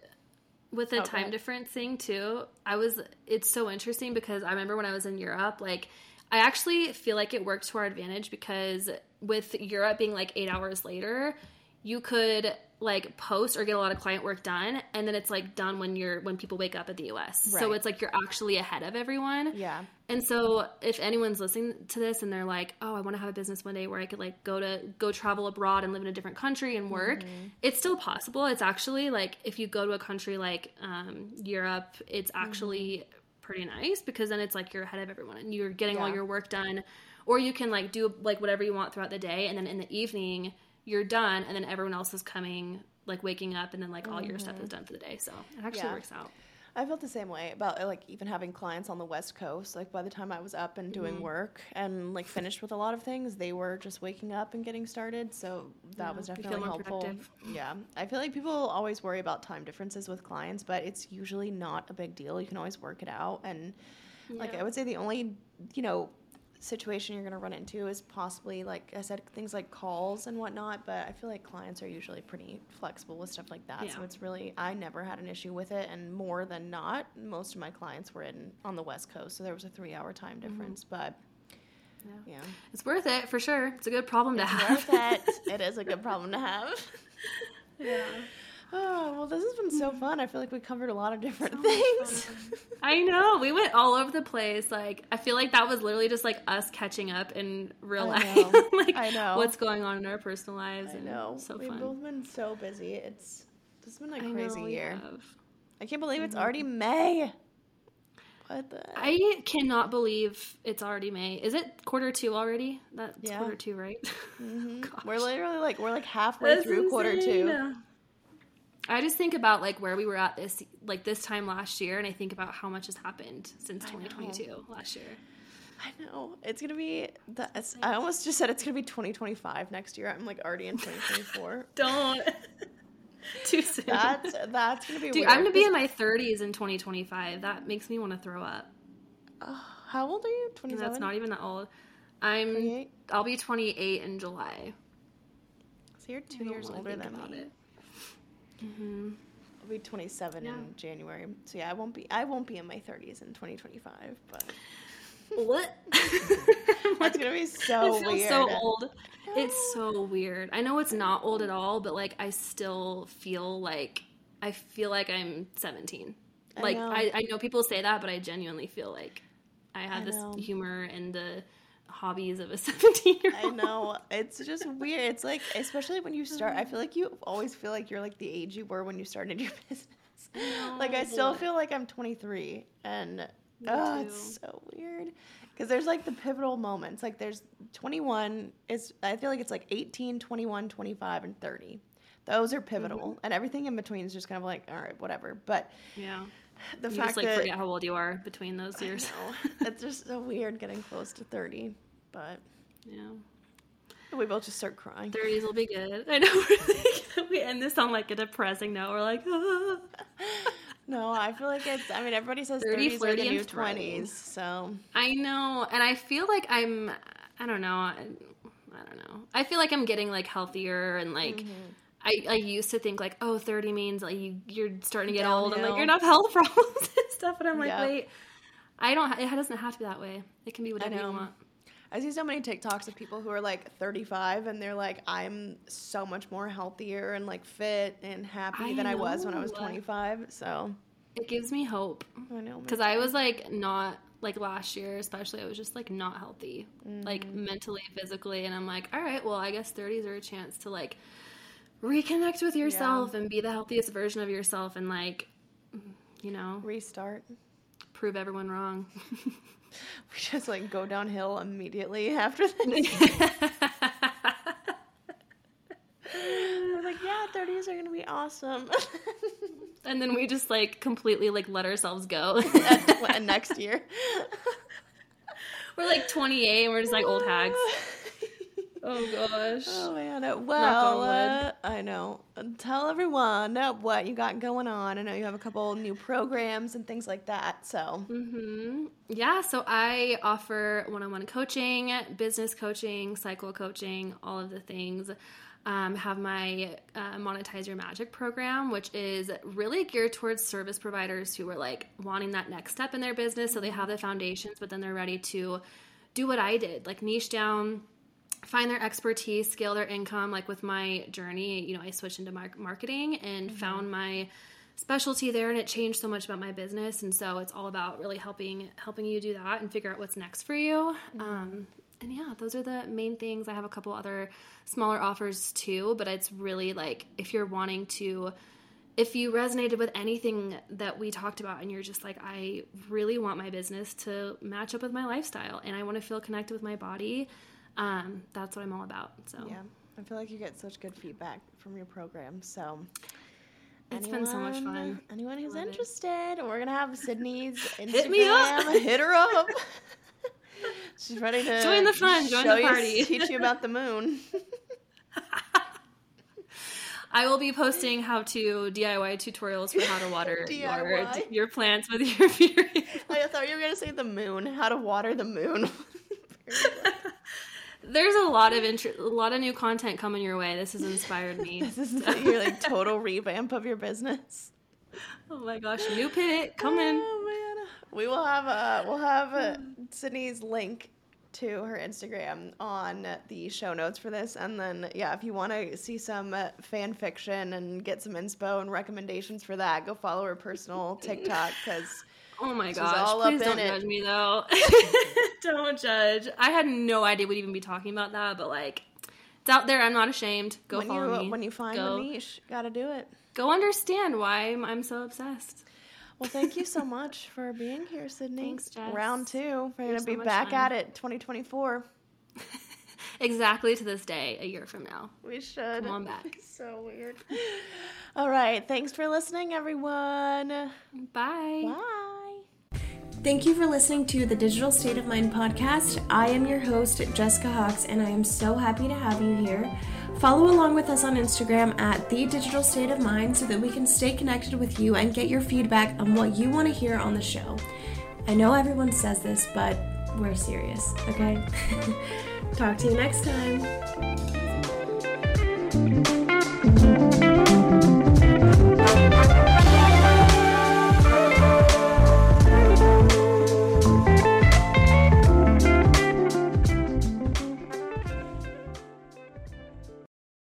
with the Oh, time difference thing too, I was it's so interesting because I remember when I was in Europe, like I actually feel like it worked to our advantage because with Europe being like eight hours later, you could like post or get a lot of client work done and then it's like done when you're when people wake up at the US. So it's like you're actually ahead of everyone. yeah, And so if anyone's listening to this and they're like, "Oh, I want to have a business one day where I could like go to go travel abroad and live in a different country and work." It's still possible. It's actually like if you go to a country like um, Europe, it's actually pretty nice because then it's like you're ahead of everyone and you're getting all your work done or you can like do like whatever you want throughout the day and then in the evening you're done and then everyone else is coming like waking up and then like all your stuff is done for the day. So, it actually Yeah. works out. I felt the same way about like even having clients on the West Coast. Like by the time I was up and doing Mm-hmm. work and like finished with a lot of things, they were just waking up and getting started. So that Yeah, was definitely helpful. productive. Yeah, I feel like people always worry about time differences with clients, but it's usually not a big deal. You can always work it out. And like I would say, the only you know situation you're gonna run into is possibly like I said, things like calls and whatnot. But I feel like clients are usually pretty flexible with stuff like that. So it's really I never had an issue with it, and more than not, most of my clients were in on the West Coast, so there was a three hour time mm-hmm. difference. But Yeah. yeah, It's worth it for sure. It's a good problem to have. worth it. (laughs) it is a good problem to have. (laughs) Yeah. Oh well, this has been so fun. I feel like we covered a lot of different So things. (laughs) I know. We went all over the place. Like I feel like that was literally just like us catching up in real I life. know. (laughs) like I know. what's going on in our personal lives. I know. So We've fun. both been so busy. It's this has been a I know, crazy we year. have. I can't believe it's already May. What the? I cannot believe it's already May. Is it quarter two already? That's Yeah. quarter two, right? (laughs) Mhm. We're literally like we're like halfway That's through quarter two. I just think about like where we were at this like this time last year, and I think about how much has happened since 2022 last year. I know it's gonna be. The, I almost just said it's gonna be 2025 next year. I'm like already in 2024. (laughs) Don't (laughs) too soon. that's that's gonna be. Dude, weird, I'm gonna be in my 30s in 2025. That makes me want to throw up. oh, how old are you? And 27. that's not even that old. I'm. 28? I'll be 28 in July. So you're two years older than me. it. Hmm I'll be 27 Yeah. in January. So yeah, I won't be. I won't be in my 30s in 2025. But (laughs) What? (laughs) that's gonna be (laughs) so it feels weird. so old. It's so weird. I know it's not old at all, but like I still feel like I feel like I'm 17. I Like know. I, I know people say that, but I genuinely feel like I have I this humor and the hobbies of a (laughs) 17 year old. I know. It's just weird. It's like, especially when you start, I feel like you always feel like you're like the age you were when you started your (laughs) business. like, I still feel like I'm 23. And, Me oh, too. it's so weird. Because there's like the pivotal moments. Like, there's 21 is, I feel like it's like 18, 21, 25, and 30. Those are pivotal. Mm-hmm. And everything in between is just kind of like, all right, whatever. But Yeah. (laughs) the you fact just like that. forget how old you are between those years. (laughs) it's just so weird getting close to 30. But yeah. we both just start crying. 30s will be good. I know. (laughs) like- we end this on like a depressing note. We're like, ah. No, I feel like it's. I mean, everybody says 30, 30s are the new 20s. So I know, and I feel like I'm. I don't know. I, I don't know. I feel like I'm getting like healthier and like. Mm-hmm. I, I used to think like oh 30 means like you, you're starting to get old and like you're have health (laughs) problems and stuff and I'm like Yeah. wait I don't it doesn't have to be that way it can be whatever you know. want I see so many TikToks of people who are like 35 and they're like, I'm so much more healthier and like fit and happy I than I was when I was 25. So It gives me hope I know. because I was like not like last year, especially. I was just like not healthy, like Mm-hmm. mentally, physically, and I'm like, all right, well, I guess 30s are a chance to like reconnect with yourself and be the healthiest version of yourself, and like, you know, restart. prove everyone wrong. (laughs) (laughs) We just like go downhill immediately after (laughs) this. We're like, yeah, 30s are gonna be awesome. and then we just like completely like let ourselves go. and next year. we're like 28 and we're just like old hags. Oh gosh. Oh man, uh, well, uh, I know. Tell everyone uh, what you got going on. I know you have a couple new programs and things like that. So hmm Yeah, so I offer one on one coaching, business coaching, cycle coaching, all of the things. Um, have my uh, Monetize Your Magic program, which is really geared towards service providers who are like wanting that next step in their business. So they have the foundations, but then they're ready to do what I did, like niche down, find their expertise, scale their income. Like with my journey, you know, I switched into mar- marketing and found my specialty there, and it changed so much about my business. And so it's all about really helping helping you do that and figure out what's next for you. Um, and yeah, those are the main things. I have a couple other smaller offers too, but it's really like if you're wanting to if you resonated with anything that we talked about and you're just like i really want my business to match up with my lifestyle and i want to feel connected with my body um, that's what i'm all about so yeah, I feel like you get such good feedback from your program. So It's been so much anyone- fun. Anyone who's Love it. interested, we're gonna have Sydney's Instagram. (laughs) Hit me up. (laughs) Hit her up. She's ready to Join the fun, join the you- party. teach you about the moon. (laughs) i will be posting how to diy tutorials for how to water your, your plants with your period I thought you were gonna say the moon. How to water the moon. There's a lot of int- a lot of new content coming your way. This has inspired me. (laughs) This is your like total revamp of your business. oh my gosh new pivot coming. Oh man, we will have uh, we'll have uh, Sydney's link to her Instagram on the show notes for this, and then yeah, if you want to see some uh, fan fiction and get some inspo and recommendations for that, go follow her personal (laughs) TikTok because Oh my She's gosh. all Please don't it. judge me though. (laughs) (laughs) don't judge. I had no idea we'd even be talking about that, but like it's out there. I'm not ashamed. Go when follow you me. when you find go, the niche, gotta do it. go understand why I'm, I'm so obsessed. Well, thank you so (laughs) much for being here, Sydney. Thanks, Jess. Round two, we're gonna so be back fun. at it, 2024. Exactly to this day, a year from now. We should. Come on back. so weird. All right, thanks for listening, everyone. Bye. Bye. Thank you for listening to the Digital State of Mind podcast. I am your host, Jessica Hawks, and I am so happy to have you here. Follow along with us on Instagram at The Digital State of Mind so that we can stay connected with you and get your feedback on what you want to hear on the show. I know everyone says this, but we're serious, okay? (laughs) Talk to you next time.